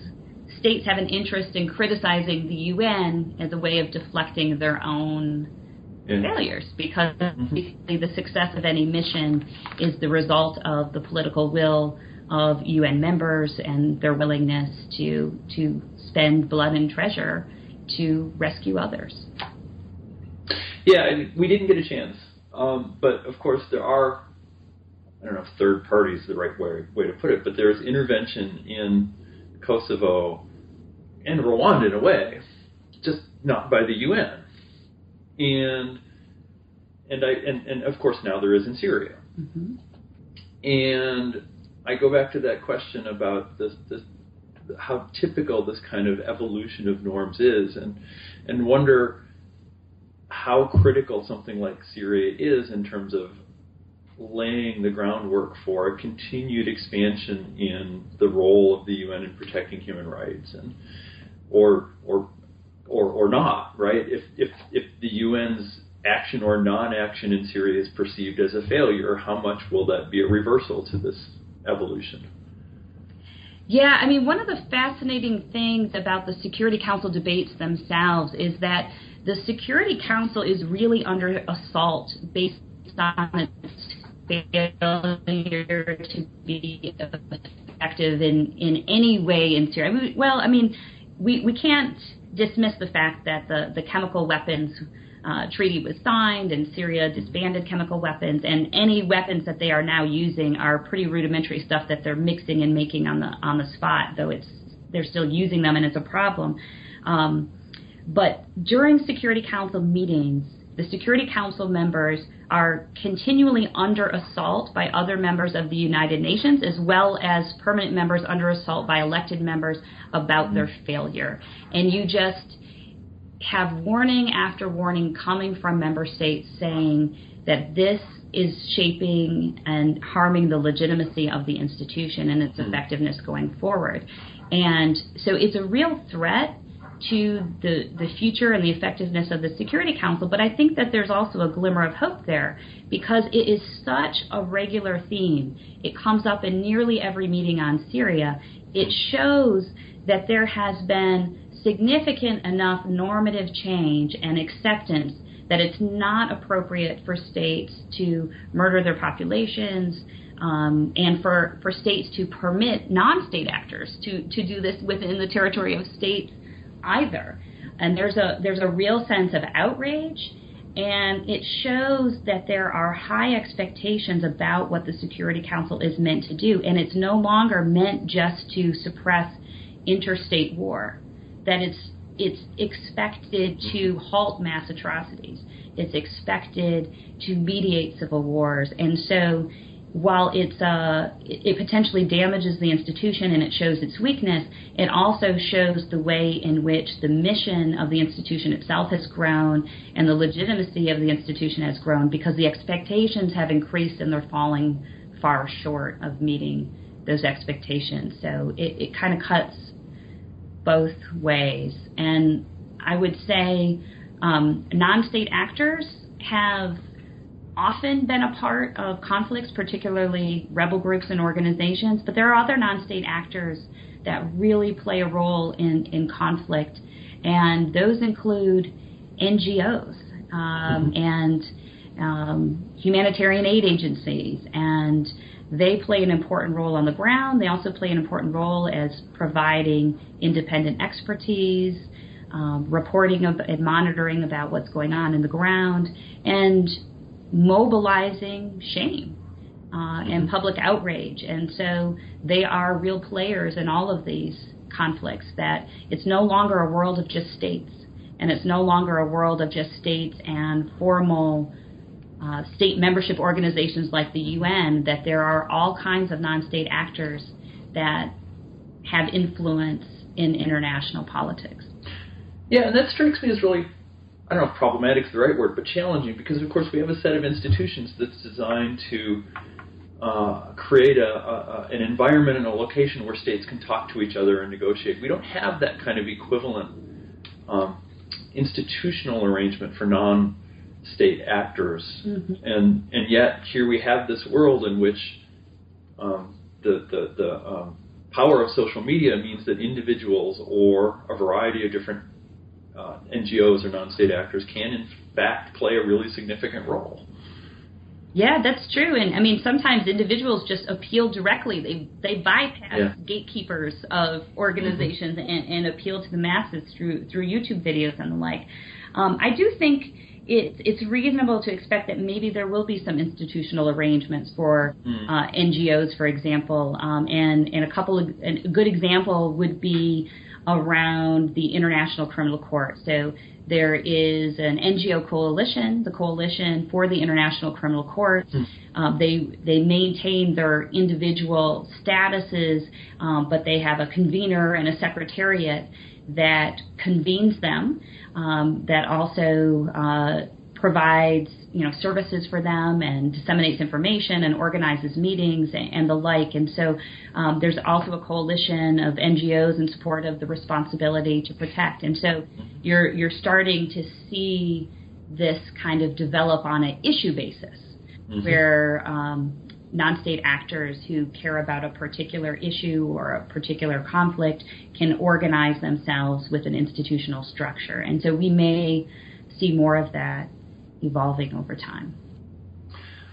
states have an interest in criticizing the UN as a way of deflecting their own yeah. failures, because mm-hmm. the success of any mission is the result of the political will of UN members and their willingness to to spend blood and treasure to rescue others. Yeah, we didn't get a chance, um, but of course there are. I don't know if third party is the right way, way to put it, but there's intervention in Kosovo and Rwanda in a way, just not by the UN. And and I and, and of course now there is in Syria. Mm-hmm. And I go back to that question about this, this how typical this kind of evolution of norms is, and and wonder how critical something like Syria is in terms of laying the groundwork for a continued expansion in the role of the UN in protecting human rights, and or or or or not, right? If if if the UN's action or non-action in Syria is perceived as a failure, how much will that be a reversal to this evolution. Yeah, I mean, one of the fascinating things about the Security Council debates themselves is that the Security Council is really under assault based on its failure to be effective in, in any way in Syria. I mean, well, I mean, we, we can't dismiss the fact that the, the chemical weapons uh, treaty was signed and Syria disbanded chemical weapons, and any weapons that they are now using are pretty rudimentary stuff that they're mixing and making on the on the spot. Though it's they're still using them and it's a problem. Um, but during Security Council meetings, the Security Council members are continually under assault by other members of the United Nations, as well as permanent members under assault by elected members about their failure. And you just have warning after warning coming from member states saying that this is shaping and harming the legitimacy of the institution and its hmm. effectiveness going forward. And so it's a real threat to the, the future and the effectiveness of the Security Council, but I think that there's also a glimmer of hope there because it is such a regular theme. It comes up in nearly every meeting on Syria. It shows that there has been significant enough normative change and acceptance that it's not appropriate for states to murder their populations um, and for, for states to permit non-state actors to, to do this within the territory of states either. And there's a there's a real sense of outrage, and it shows that there are high expectations about what the Security Council is meant to do, and it's no longer meant just to suppress interstate war that it's it's expected to halt mass atrocities. It's expected to mediate civil wars, and so while it's uh, it potentially damages the institution and it shows its weakness, it also shows the way in which the mission of the institution itself has grown and the legitimacy of the institution has grown because the expectations have increased and they're falling far short of meeting those expectations. So it, it kind of cuts both ways. And I would say um, non state actors have often been a part of conflicts, particularly rebel groups and organizations, but there are other non state actors that really play a role in, in conflict, and those include NGOs um, mm-hmm. and um, humanitarian aid agencies and they play an important role on the ground. They also play an important role as providing independent expertise, um, reporting of, and monitoring about what's going on in the ground, and mobilizing shame uh, and mm-hmm. public outrage. And so they are real players in all of these conflicts, that it's no longer a world of just states, and it's no longer a world of just states and formal uh, state membership organizations like the UN, that there are all kinds of non state actors that have influence in international politics. Yeah, and that strikes me as really, I don't know if problematic is the right word, but challenging because, of course, we have a set of institutions that's designed to uh, create a, a, an environment and a location where states can talk to each other and negotiate. We don't have that kind of equivalent um, institutional arrangement for non state actors. Mm-hmm. And, and yet, here we have this world in which um, the, the, the um, power of social media means that individuals or a variety of different uh, NGOs or non-state actors can, in fact, play a really significant role. Yeah, that's true. And I mean, sometimes individuals just appeal directly. They they bypass yeah. gatekeepers of organizations mm-hmm. and, and appeal to the masses through through YouTube videos and the like. Um, I do think it's it's reasonable to expect that maybe there will be some institutional arrangements for mm. uh, NGOs, for example. Um, and and a couple of a good example would be around the International Criminal Court. So there is an NGO coalition, the Coalition for the International Criminal Court. Mm. Um, they they maintain their individual statuses, um, but they have a convener and a secretariat that convenes them. Um, that also uh, provides you know services for them and disseminates information and organizes meetings and, and the like. And so um, there's also a coalition of NGOs in support of the responsibility to protect. And so you're you're starting to see this kind of develop on an issue basis, mm-hmm. where um, non-state actors who care about a particular issue or a particular conflict can organize themselves with an institutional structure. And so we may see more of that evolving over time.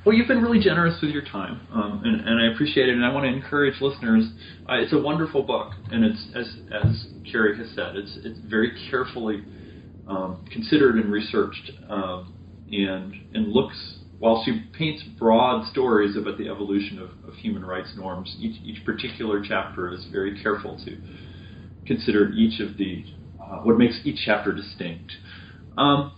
Well, you've been really generous with your time, um, and, and, I appreciate it. And I want to encourage listeners. Uh, it's a wonderful book, and it's as as Carrie has said, it's it's very carefully um, considered and researched, um, and and looks while she paints broad stories about the evolution of, of human rights norms. Each each particular chapter is very careful to consider each of the uh, what makes each chapter distinct. Um,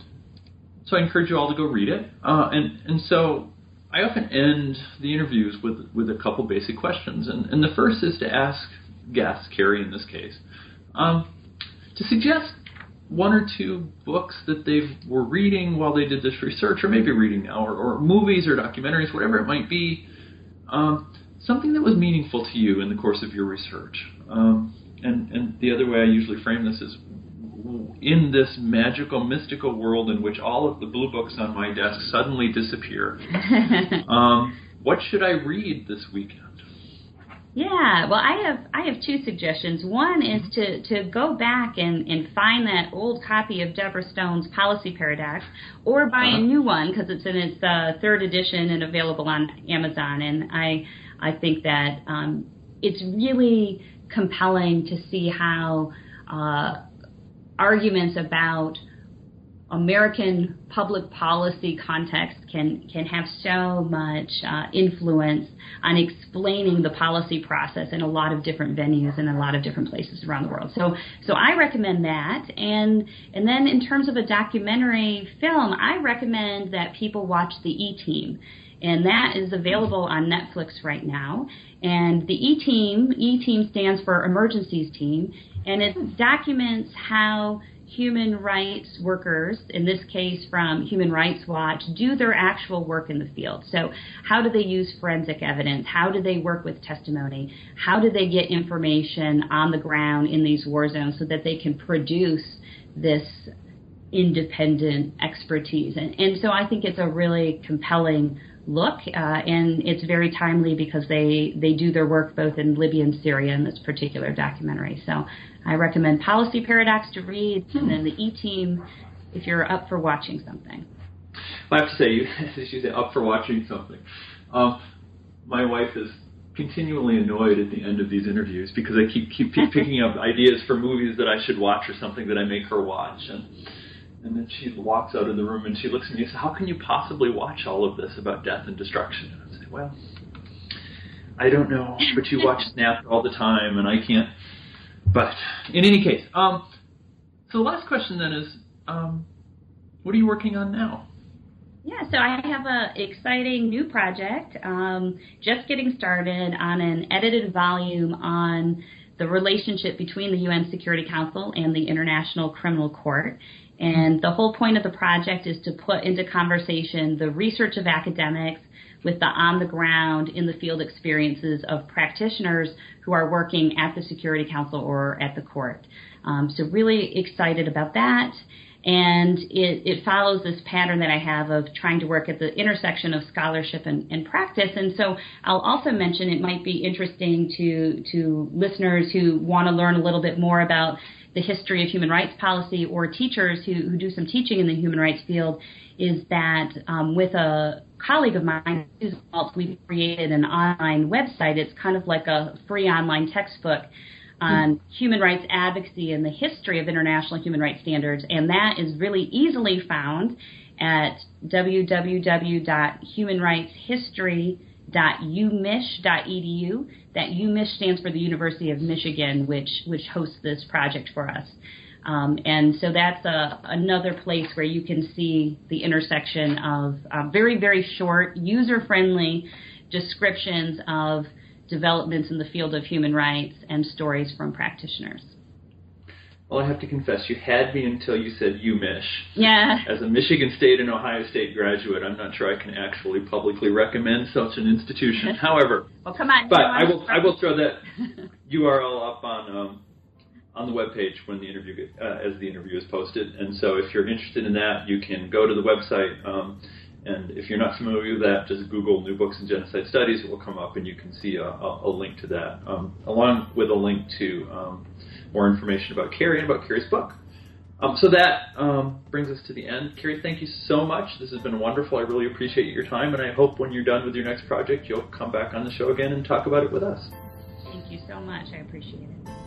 so I encourage you all to go read it. Uh, and and so I often end the interviews with with a couple basic questions. And, and the first is to ask guests, Carrie in this case, um, to suggest one or two books that they were reading while they did this research, or maybe reading now, or, or movies or documentaries, whatever it might be, um, something that was meaningful to you in the course of your research. Um, and, and the other way I usually frame this is in this magical, mystical world in which all of the blue books on my desk suddenly disappear. um, what should I read this weekend? Yeah, well, I have I have two suggestions. One is to to go back and and find that old copy of Deborah Stone's Policy Paradox, or buy uh-huh. a new one because it's in its uh, third edition and available on Amazon. And I I think that um, it's really compelling to see how uh, arguments about American public policy context can can have so much uh, influence on explaining the policy process in a lot of different venues and a lot of different places around the world. So so I recommend that. And and then in terms of a documentary film, I recommend that people watch the E Team. And that is available on Netflix right now. And the E Team, E Team stands for Emergencies Team, and it documents how human rights workers, in this case from Human Rights Watch, do their actual work in the field. So, how do they use forensic evidence? How do they work with testimony? How do they get information on the ground in these war zones so that they can produce this independent expertise? And, and so, I think it's a really compelling look, uh, and it's very timely because they they do their work both in Libya and Syria in this particular documentary. So I recommend Policy Paradox to read, and then the E Team if you're up for watching something. I have to say, you, you say, up for watching something. Um, my wife is continually annoyed at the end of these interviews because I keep keep, keep picking up ideas for movies that I should watch or something that I make her watch and and then she walks out of the room and she looks at me and says, How can you possibly watch all of this about death and destruction? And I say, Well, I don't know, but you watch Snapped all the time, and I can't. But in any case, um, so the last question then is, um, what are you working on now? Yeah, so I have an exciting new project, um, just getting started on an edited volume on the relationship between the UN Security Council and the International Criminal Court. And the whole point of the project is to put into conversation the research of academics with the on the ground in the field experiences of practitioners who are working at the Security Council or at the court. Um, so really excited about that. And it, it, follows this pattern that I have of trying to work at the intersection of scholarship and, and, practice. And so I'll also mention it might be interesting to, to listeners who want to learn a little bit more about the history of human rights policy or teachers who, who do some teaching in the human rights field is that um, with a colleague of mine, we've created an online website. It's kind of like a free online textbook on human rights advocacy and the history of international human rights standards, and that is really easily found at www.humanrightshistory.umich.edu. That UMich stands for the University of Michigan, which which hosts this project for us. Um, and so that's a, another place where you can see the intersection of uh, very, very short, user friendly descriptions of developments in the field of human rights and stories from practitioners. Well, I have to confess, you had me until you said UMich. Yeah. As a Michigan State and Ohio State graduate, I'm not sure I can actually publicly recommend such an institution. However, well, come on. But I will, I will throw that URL up on um, on the webpage when the interview uh, as the interview is posted. And so, if you're interested in that, you can go to the website. Um, and if you're not familiar with that, just Google New Books in Genocide Studies. It will come up, and you can see a, a, a link to that, um, along with a link to um, more information about Carrie and about Carrie's book. Um, so that um, brings us to the end. Carrie, thank you so much. This has been wonderful. I really appreciate your time, and I hope when you're done with your next project, you'll come back on the show again and talk about it with us. Thank you so much. I appreciate it.